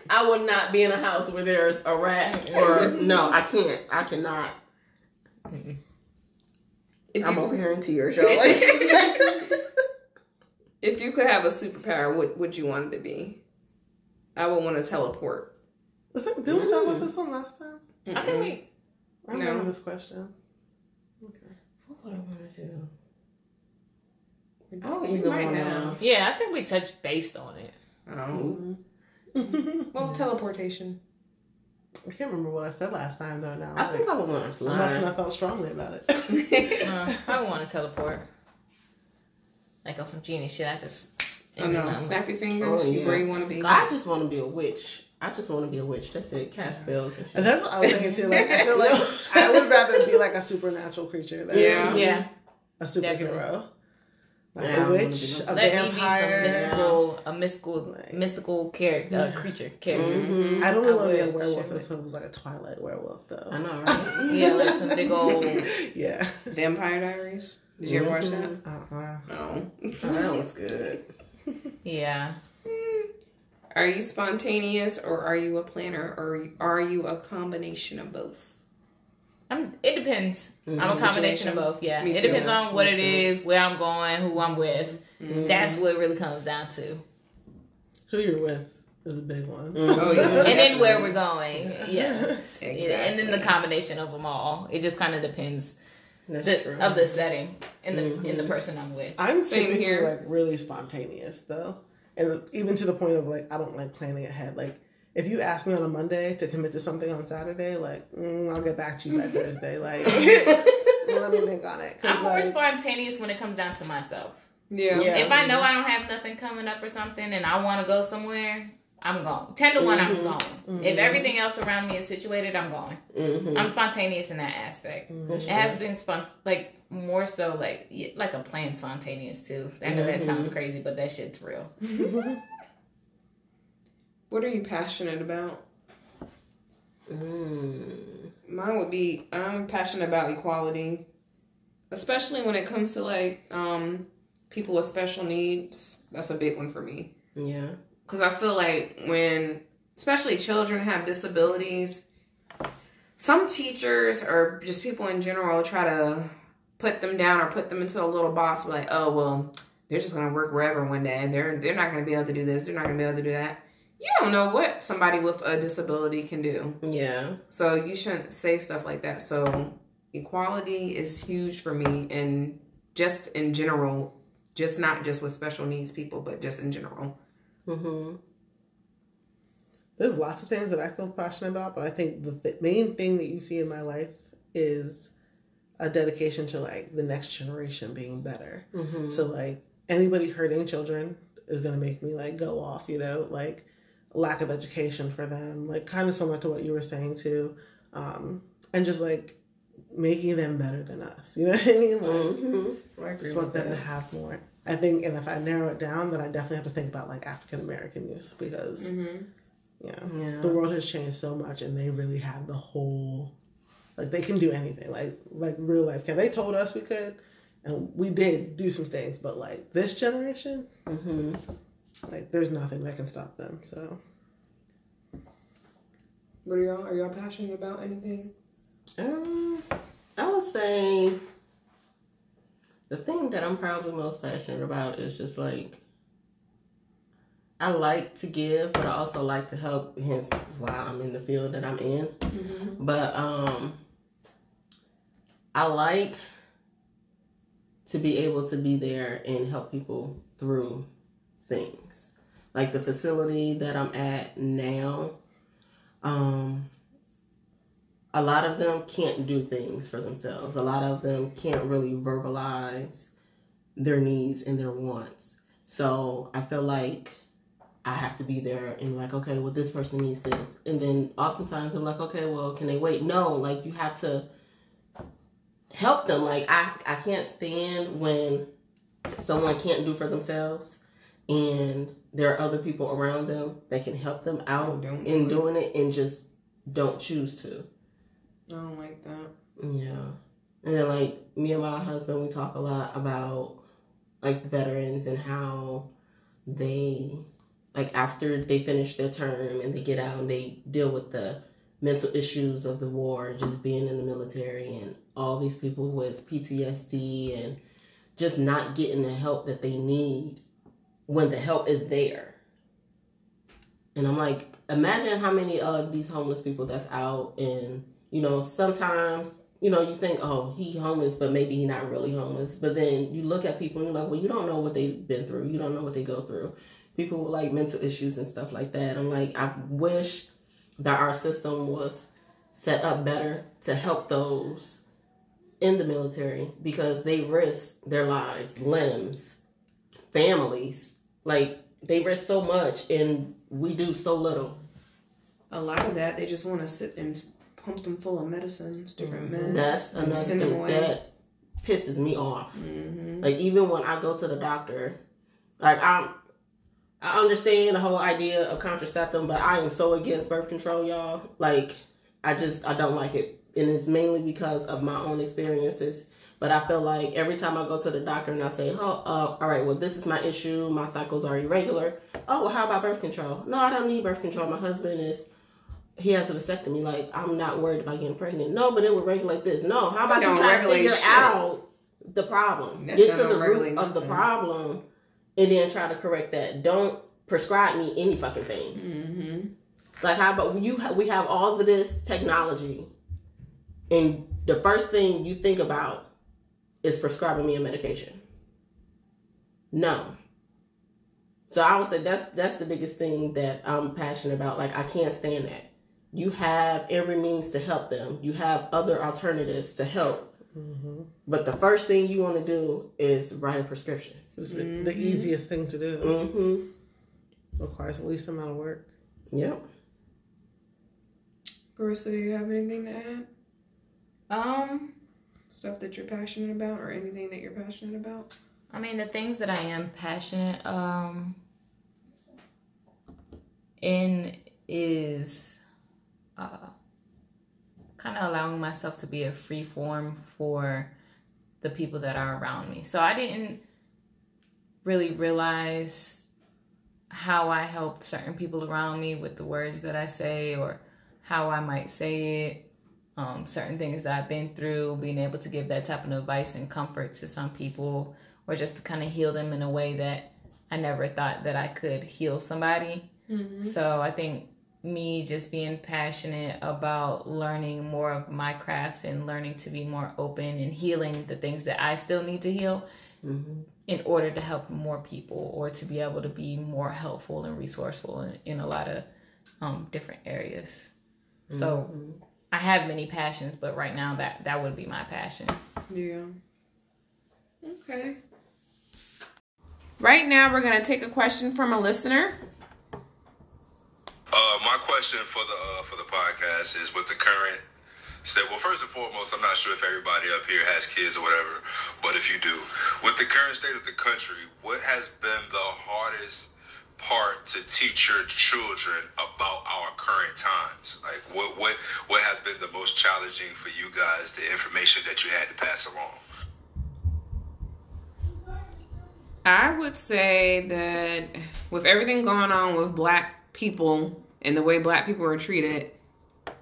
I would not be in a house where there's a rat or no, I can't. I cannot. if I'm over here in tears, y'all. Like, if you could have a superpower, what would you want it to be? I would want to teleport. Didn't we talk about this one last time? I think we. I remember No. this question. Okay. what would I want to do? Mm-mm. I would You either might want have. to. Yeah, I think we touched based on it. Oh. I <laughs> Well, teleportation. I can't remember what I said last time though. Now I Like, think I would want to I must fly. not felt strongly about it. <laughs> Uh, I <laughs> want to teleport. Like on some genie shit. I just. oh no, I'm- snap your fingers. Oh, You yeah. where you want to be. I just want to be a witch. I just want to be a witch. That's it. Cast spells and shit. That's what I was thinking too. Like I feel like I would <laughs> rather be like a supernatural creature than Yeah. Yeah. a superhero. Like Yeah, I a witch, a Let me be some vampire. mystical, a mystical, Like- mystical character, uh, creature, character. Mhm. I don't I want to be a werewolf if it was like a Twilight werewolf, though. I know, <laughs> right? Yeah, like some big old. yeah. Vampire Diaries. Did you ever watch that? Mhm. Uh-uh. No. Oh, that was good. <laughs> Yeah. Are you spontaneous or are you a planner or are you a combination of both? I'm, it depends. I'm a combination of both. Yeah, Me it too. depends on what Me it too. is, where I'm going, who I'm with. Mhm. That's what it really comes down to, Who you're with is a big one. Mhm. Oh, yeah. <laughs> and then where we're going. Yes, Exactly. <laughs> Yeah, and then the combination of them all. It just kind of depends That's the, of the setting and the in the person I'm with. I'm Same typically here. like really spontaneous though, and even to the point of like I don't like planning ahead. Like if you ask me on a Monday to commit to something on Saturday, like mm, I'll get back to you by <laughs> Thursday. Like <laughs> let me think on it. 'Cause, I'm more like, spontaneous when it comes down to myself. Yeah. Yeah. If I know I don't have nothing coming up or something, and I want to go somewhere, I'm gone. Ten to one, I'm gone. going. Mhm. If everything else around me is situated, I'm going. Mhm. I'm spontaneous in that aspect. mm, That's It has been spont like more so like y- like a planned spontaneous too. I know that Mhm. sounds crazy, but that shit's real. <laughs> What are you passionate about? Mm. Mine would be I'm passionate about equality, especially when it comes to like um people with special needs. That's a big one for me. Yeah. Because I feel like when, especially children have disabilities, some teachers or just people in general try to put them down or put them into a little box. Like, oh well, they're just gonna work wherever one day. And they're they're not gonna be able to do this. They're not gonna be able to do that. You don't know what somebody with a disability can do, Yeah. so you shouldn't say stuff like that. So equality is huge for me, and just in general, just not just with special needs people, but just in general. Mm-hmm. There's lots of things that I feel passionate about, but I think the th- main thing that you see in my life is a dedication to like the next generation being better. Mm-hmm. So like anybody hurting children is gonna make me like go off, you know, like lack of education for them, like kind of similar to what you were saying too, um, and just like making them better than us. You know what I mean? Like, Mm-hmm. I just want them to have more. I think, and if I narrow it down, then I definitely have to think about like African American youth because Mm-hmm. you know Yeah. the world has changed so much, and they really have the whole. Like they can do anything, like like real life can. They told us we could, and we did do some things. But like this generation, Mm-hmm. like there's nothing that can stop them. So What are y'all? Are y'all passionate about anything? Um, I would say the thing that I'm probably most passionate about is just like I like to give, but I also like to help. Hence, why I'm in the field that I'm in. Mm-hmm. But um, I like to be able to be there and help people through things. Like the facility that I'm at now, um, a lot of them can't do things for themselves. A lot of them can't really verbalize their needs and their wants. So I feel like I have to be there and like, okay, well, this person needs this. And then oftentimes I'm like, okay, well, can they wait? No, like you have to help them. Like I, I can't stand when someone can't do for themselves and there are other people around them that can help them out in doing it and just don't choose to. I don't like that. Yeah. And then like me and my husband, we talk a lot about like the veterans and how they like after they finish their term and they get out and they deal with the mental issues of the war, just being in the military and all these people with PTSD and just not getting the help that they need when the help is there. And I'm like, imagine how many of these homeless people that's out and you know, sometimes you know, you think, oh, he homeless, but maybe he not really homeless. But then you look at people and you're like, well, you don't know what they've been through. You don't know what they go through. People with like mental issues and stuff like that. I'm like, I wish that our system was set up better to help those in the military because they risk their lives, limbs, families. Like they risk so much and we do so little. A lot of that, they just want to sit and pump them full of medicines, different meds. That's and another send them thing away. that pisses me off. hmm Like even when I go to the doctor, like I'm, I understand the whole idea of contraceptive, but I am so against birth control, y'all. Like I just I don't like it, and it's mainly because of my own experiences. But I feel like every time I go to the doctor and I say, "Oh, uh, all right, well, this is my issue. My cycles are irregular." Oh, well, how about birth control? No, I don't need birth control. My husband is. He has a vasectomy. Like I'm not worried about getting pregnant. No, but it would regulate this. No, how about you try to figure shit. out the problem? That Get to the root of the problem, and then try to correct that. Don't prescribe me any fucking thing. hmm Like how about you? We have all of this technology, and the first thing you think about is prescribing me a medication. No. So I would say that's that's the biggest thing that I'm passionate about. Like I can't stand that. You have every means to help them. You have other alternatives to help. hmm But the first thing you want to do is write a prescription. It's the- Mhm. the easiest thing to do. Mm-hmm. Requires the least amount of work. Yep. Carissa, do you have anything to add? Um, Stuff that you're passionate about, or anything that you're passionate about? I mean, the things that I am passionate um in is uh kind of allowing myself to be a free form for the people that are around me. So I didn't really realize how I helped certain people around me with the words that I say or how I might say it. Um, certain things that I've been through, being able to give that type of advice and comfort to some people or just to kind of heal them in a way that I never thought that I could heal somebody. Mm-hmm. So I think me just being passionate about learning more of my craft and learning to be more open and healing the things that I still need to heal Mm-hmm. in order to help more people or to be able to be more helpful and resourceful in, in a lot of um, different areas. So Mm-hmm. I have many passions, but right now that that would be my passion. Yeah. Okay. Right now, we're going to take a question from a listener. Uh, my question for the uh, for the podcast is with the current state. Well, first and foremost, I'm not sure if everybody up here has kids or whatever, but if you do, with the current state of the country, what has been the hardest part to teach your children about our current times? Like, what what what has been the most challenging for you guys? The information that you had to pass along. I would say that with everything going on with black people and the way black people are treated,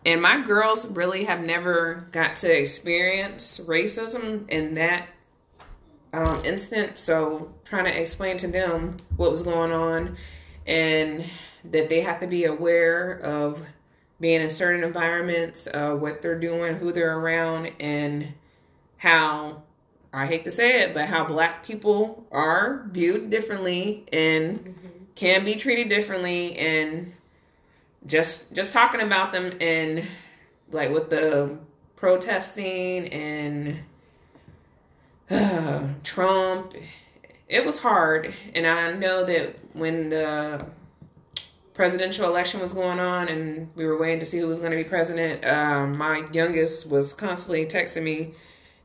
and my girls really have never got to experience racism in that um, instant. So trying to explain to them what was going on and that they have to be aware of being in certain environments, uh, what they're doing, who they're around, and how I hate to say it, but how black people are viewed differently and can be treated differently and just just talking about them and like with the protesting and Trump it was hard. And I know that when the presidential election was going on and we were waiting to see who was going to be president um, my youngest was constantly texting me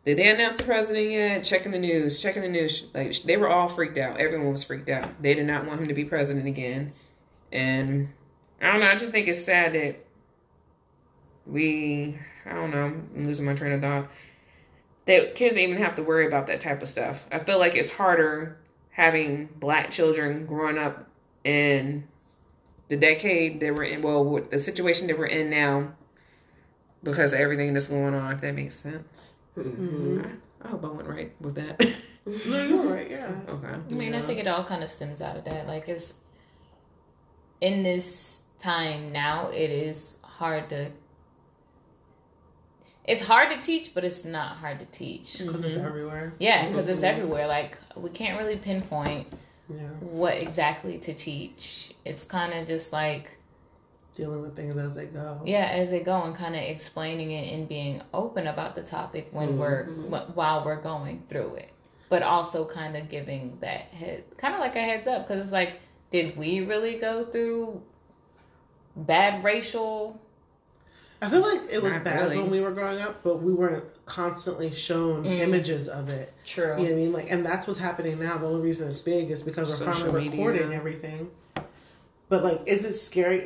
did they announce the president yet? Checking the news, checking the news. Like they were all freaked out. Everyone was freaked out. They did not want him to be president again. And I don't know. I just think it's sad that we. I don't know. I'm losing my train of thought. that kids even have to worry about that type of stuff. I feel like it's harder having black children growing up in the decade that we're in, well, the situation that we're in now, because of everything that's going on. If that makes sense. Mm-hmm. I hope I went right with that. Mm-hmm. No, you're right. Yeah. <laughs> okay. I mean, I think it all kind of stems out of that. Like, it's in this time now, it is hard to. It's hard to teach, but it's not hard to teach. Mm-hmm. Because it's everywhere. Yeah, because it's mm-hmm. everywhere. Like, we can't really pinpoint Yeah. what exactly to teach. It's kind of just like, Dealing with things as they go. yeah, as they go and kind of explaining it and being open about the topic when we're while we're going through it, but also kind of giving that head, kind of like a heads up, because it's like, did we really go through bad racial? I feel like it was Not bad really. when we were growing up, but we weren't constantly shown Mm. images of it. True. You know what I mean? Like, and that's what's happening now. The only reason it's big is because we're Social finally media. recording everything. But like, is it scary?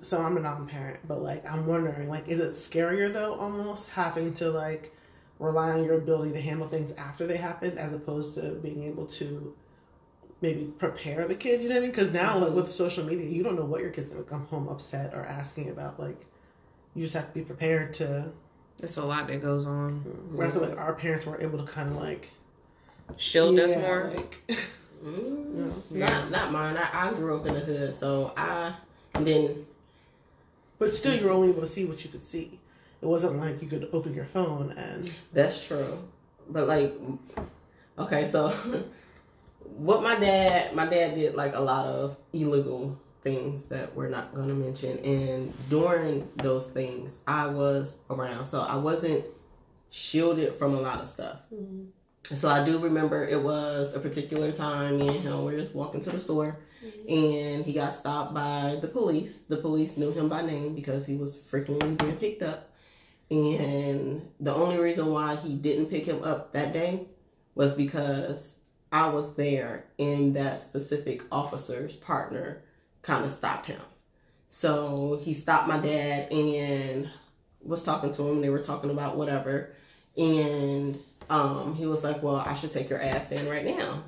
So I'm a non-parent, but like, I'm wondering, like, is it scarier though, almost having to like rely on your ability to handle things after they happen, as opposed to being able to maybe prepare the kid? You know what I mean? Because now, like with social media, you don't know what your kid's are gonna come home upset or asking about. Like, you just have to be prepared to. It's a lot that goes on. Where I feel like our parents were able to kind of like Shield us more. Like, <laughs> Mm, Not not mine. I, I grew up in the hood, so I and then But still, you were only able to see what you could see. It wasn't like you could open your phone and That's true. But like okay, so <laughs> what my dad my dad did like a lot of illegal things that we're not gonna mention and during those things I was around. So I wasn't shielded from a lot of stuff. So I do remember it was a particular time me and him were just walking to the store mm-hmm. and he got stopped by the police. The police knew him by name because he was frequently being picked up. And the only reason why he didn't pick him up that day was because I was there and that specific officer's partner kind of stopped him. So he stopped my dad and was talking to him. They were talking about whatever. And um, he was like, Well, I should take your ass in right now.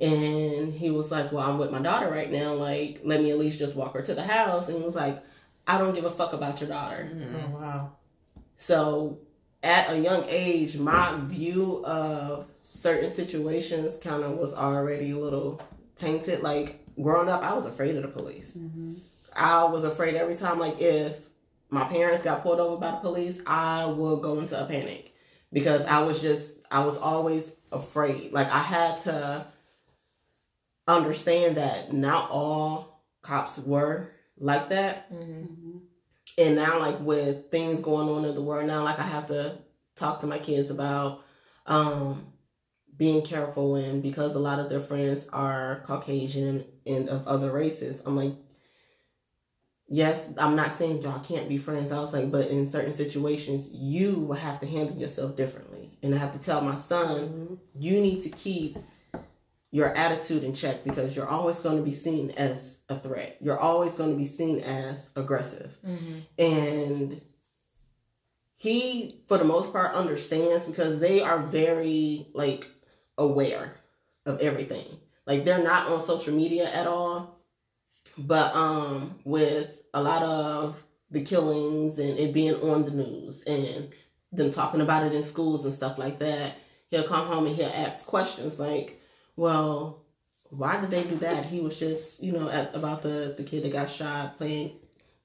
And he was like, Well, I'm with my daughter right now. Like, let me at least just walk her to the house. And he was like, I don't give a fuck about your daughter. oh wow, So at a young age, my view of certain situations kind of was already a little tainted. Like growing up, I was afraid of the police. I was afraid every time, like if my parents got pulled over by the police, I would go into a panic because I was just, I was always afraid. Like I had to understand that not all cops were like that. Hmm and now like with things going on in the world now like i have to talk to my kids about um being careful and because a lot of their friends are caucasian and of other races. I'm like yes i'm not saying y'all can't be friends. I was like but in certain situations you will have to handle yourself differently and i have to tell my son you need to keep your attitude in check because you're always going to be seen as a threat. You're always going to be seen as aggressive. Hmm and he for the most part understands because they are very like aware of everything. Like they're not on social media at all but um with a lot of the killings and it being on the news and them talking about it in schools and stuff like that he'll come home and he'll ask questions like well why did they do that? He was just you know at, about the the kid that got shot playing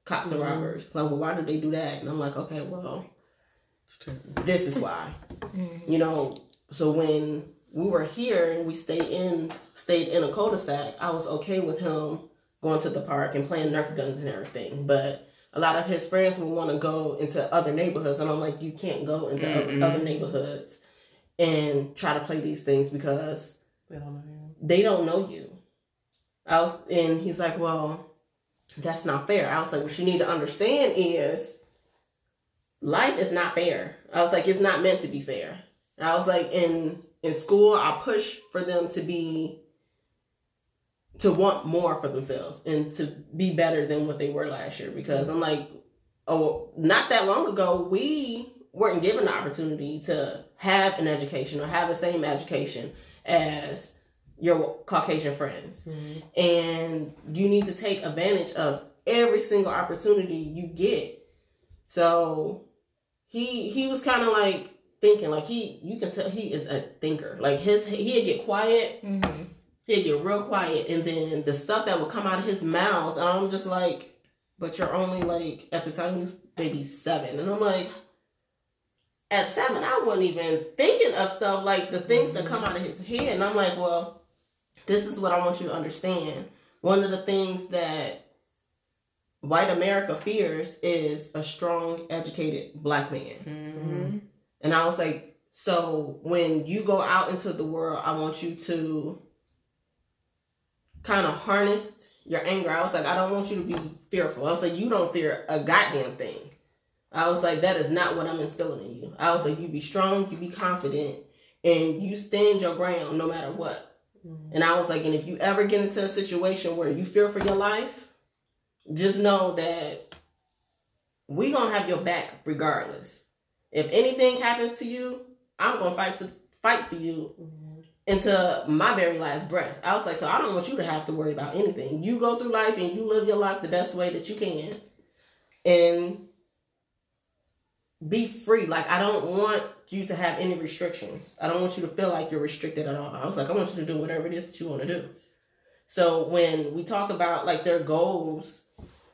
cops and Mhm. robbers. Like well why did they do that? And i'm like okay well this is why. Hmm you know so when we were here and we stayed in stayed in a cul-de-sac i was okay with him going to the park and playing nerf guns and everything but a lot of his friends would want to go into other neighborhoods and i'm like you can't go into Mm-mm. other neighborhoods and try to play these things because They don't know you. they don't know you i was and he's like well that's not fair i was like what you need to understand is life is not fair i was like it's not meant to be fair i was like in in school i push for them to be to want more for themselves and to be better than what they were last year because i'm like oh not that long ago we weren't given the opportunity to have an education or have the same education as your Caucasian friends. And you need to take advantage of every single opportunity you get. So he he was kind of like thinking like he you can tell he is a thinker. Like his he'd get quiet, Mm-hmm. He'd get real quiet and then the stuff that would come out of his mouth and I'm just like but you're only like at the time he was maybe seven and I'm like at seven I wasn't even thinking of stuff like the things that come out of his head and I'm like well this is what I want you to understand one of the things that white America fears is a strong educated black man Mm-hmm. and I was like, so when you go out into the world, I want you to kind of harnessed your anger. I was like, I don't want you to be fearful. I was like, you don't fear a goddamn thing. I was like, that is not what I'm instilling in you. I was like, you be strong, you be confident, and you stand your ground no matter what. Mm-hmm. And I was like, and if you ever get into a situation where you fear for your life, just know that we gonna have your back regardless. If anything happens to you, I'm gonna fight for fight for you mm-hmm. Into my very last breath. I was like, so I don't want you to have to worry about anything. You go through life and you live your life the best way that you can, and be free. Like I don't want you to have any restrictions. I don't want you to feel like you're restricted at all. I was like, I want you to do whatever it is that you want to do. So when we talk about like their goals,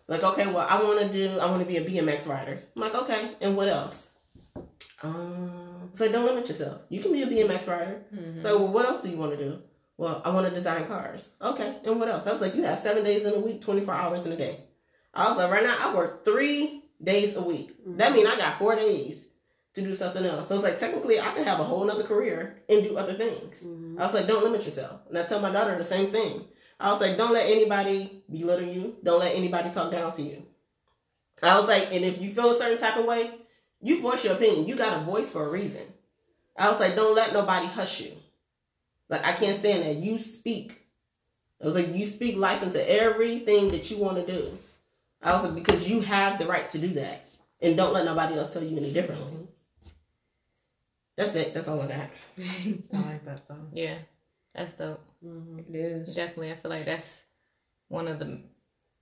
like okay, well I want to do, I want to be a BMX rider. I'm like okay, and what else? Um, so don't limit yourself. You can be a BMX rider. Mm-hmm. So well, what else do you want to do? Well, I want to design cars. Okay, and what else? I was like, you have seven days in a week, twenty four hours in a day. I was like, right now I work three days a week. That means I got four days to do something else. So it's like technically I can have a whole nother career and do other things. I was like, don't limit yourself. And I tell my daughter the same thing. I was like, don't let anybody belittle you. Don't let anybody talk down to you. I was like, and if you feel a certain type of way, you voice your opinion. You got a voice for a reason. I was like, don't let nobody hush you. Like I can't stand that. You speak. I was like, you speak life into everything that you want to do. I was like, because you have the right to do that. And don't let nobody else tell you any differently. That's it. That's all I got. <laughs> I like that though. Yeah, that's dope. hmm It is. Definitely, I feel like that's one of the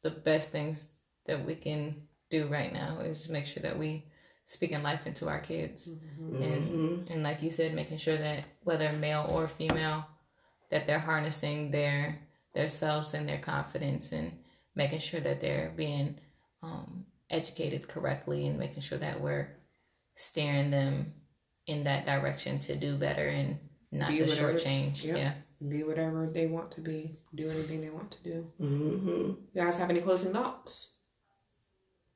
the best things that we can do right now is make sure that we speaking life into our kids, Mm-hmm. Mhm. and like you said, making sure that whether male or female, that they're harnessing their their selves and their confidence, and making sure that they're being um, educated correctly, and making sure that we're steering them in that direction to do better and not Be to whatever- shortchange. yep. Yeah. Be whatever they want to be. Do anything they want to do. Mhm. You guys have any closing thoughts?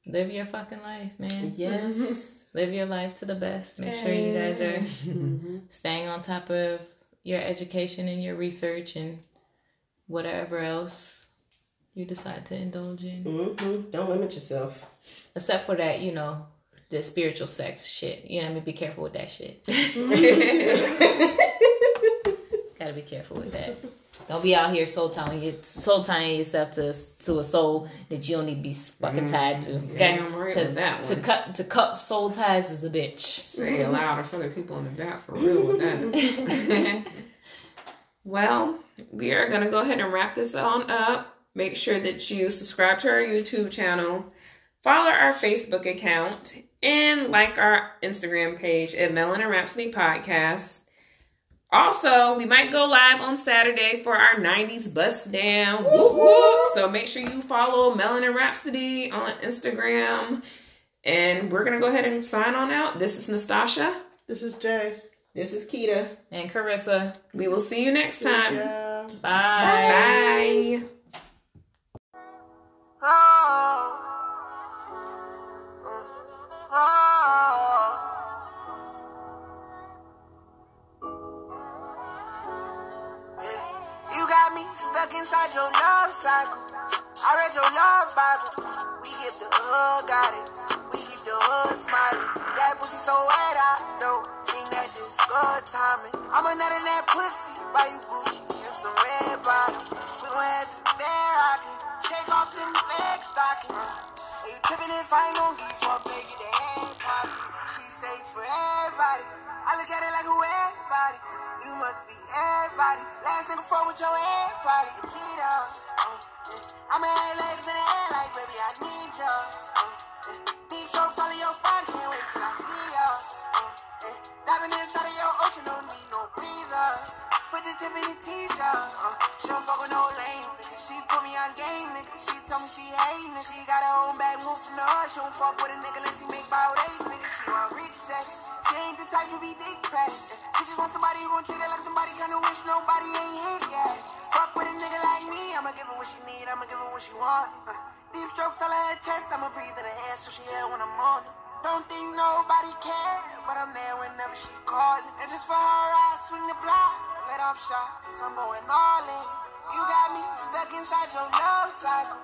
Live your fucking life, man. Yes. <laughs> Live your life to the best. Make sure you guys are Mm-hmm. <laughs> staying on top of your education and your research and whatever else you decide to indulge in. hmm Don't limit yourself. Except for that, you know, the spiritual sex shit. You know what I mean? Be careful with that shit. <laughs> Gotta be careful with that. Don't be out here soul tying soul tying yourself to to a soul that you don't need to be fucking mm-hmm. tied to. Okay, Damn right with 'Cause that to cut to cut soul ties is a bitch. Say it louder for the people in the back for real with that. <laughs> well, we are gonna go ahead and wrap this on up. Make sure that you subscribe to our YouTube channel, follow our Facebook account, and like our Instagram page at Melanin Rhapsody Podcast. Also, we might go live on Saturday for our 90s bust down. Whoop, whoop. So make sure you follow Melanin Rhapsody on Instagram. And we're going to go ahead and sign on out. This is Natasha. This is Jay. This is Keita. And Carissa, We will see you next time. Yeah. bye. Bye. You me stuck inside your love cycle. I read your love Bible. We give the hood got it. We keep the hood smiling. That pussy so wet, I know. Think that this good timing. I'm a nut in that pussy. Buy you Gucci and some red bottom. We gon' have the bear rockin'. Take off them leg stockings. You trippin' if I ain't gon' give you a big the head pop. She say for I look at it like who everybody. You must be everybody. Last nigga fuck with your everybody. You cheat on. Uh, uh. I'm in eight legs in the air like baby I need ya. Uh, Deep strokes all of your spine, can't wait till I see ya. Diving inside of your ocean, don't need no breather. Put the tip in the t-shirt. Uh, she don't fuck with no lame nigga. She put me on game, nigga. She told me she hate me. She got her own bag, move from the hood. She don't fuck with a nigga unless he make about eight figures. She want rich sex. She ain't the type to be dick pressed. She just want somebody who gon' treat her like somebody kinda wish nobody ain't hit yet. Fuck with a nigga like me, I'ma give her what she need, I'ma give her what she want. Uh, deep strokes all her chest, I'ma breathe in her air so she hear when I'm on it. Don't think nobody cares, but I'm there whenever she callin'. And just for her, I swing the block, let off shots, I'm going all in. You got me stuck inside your love cycle.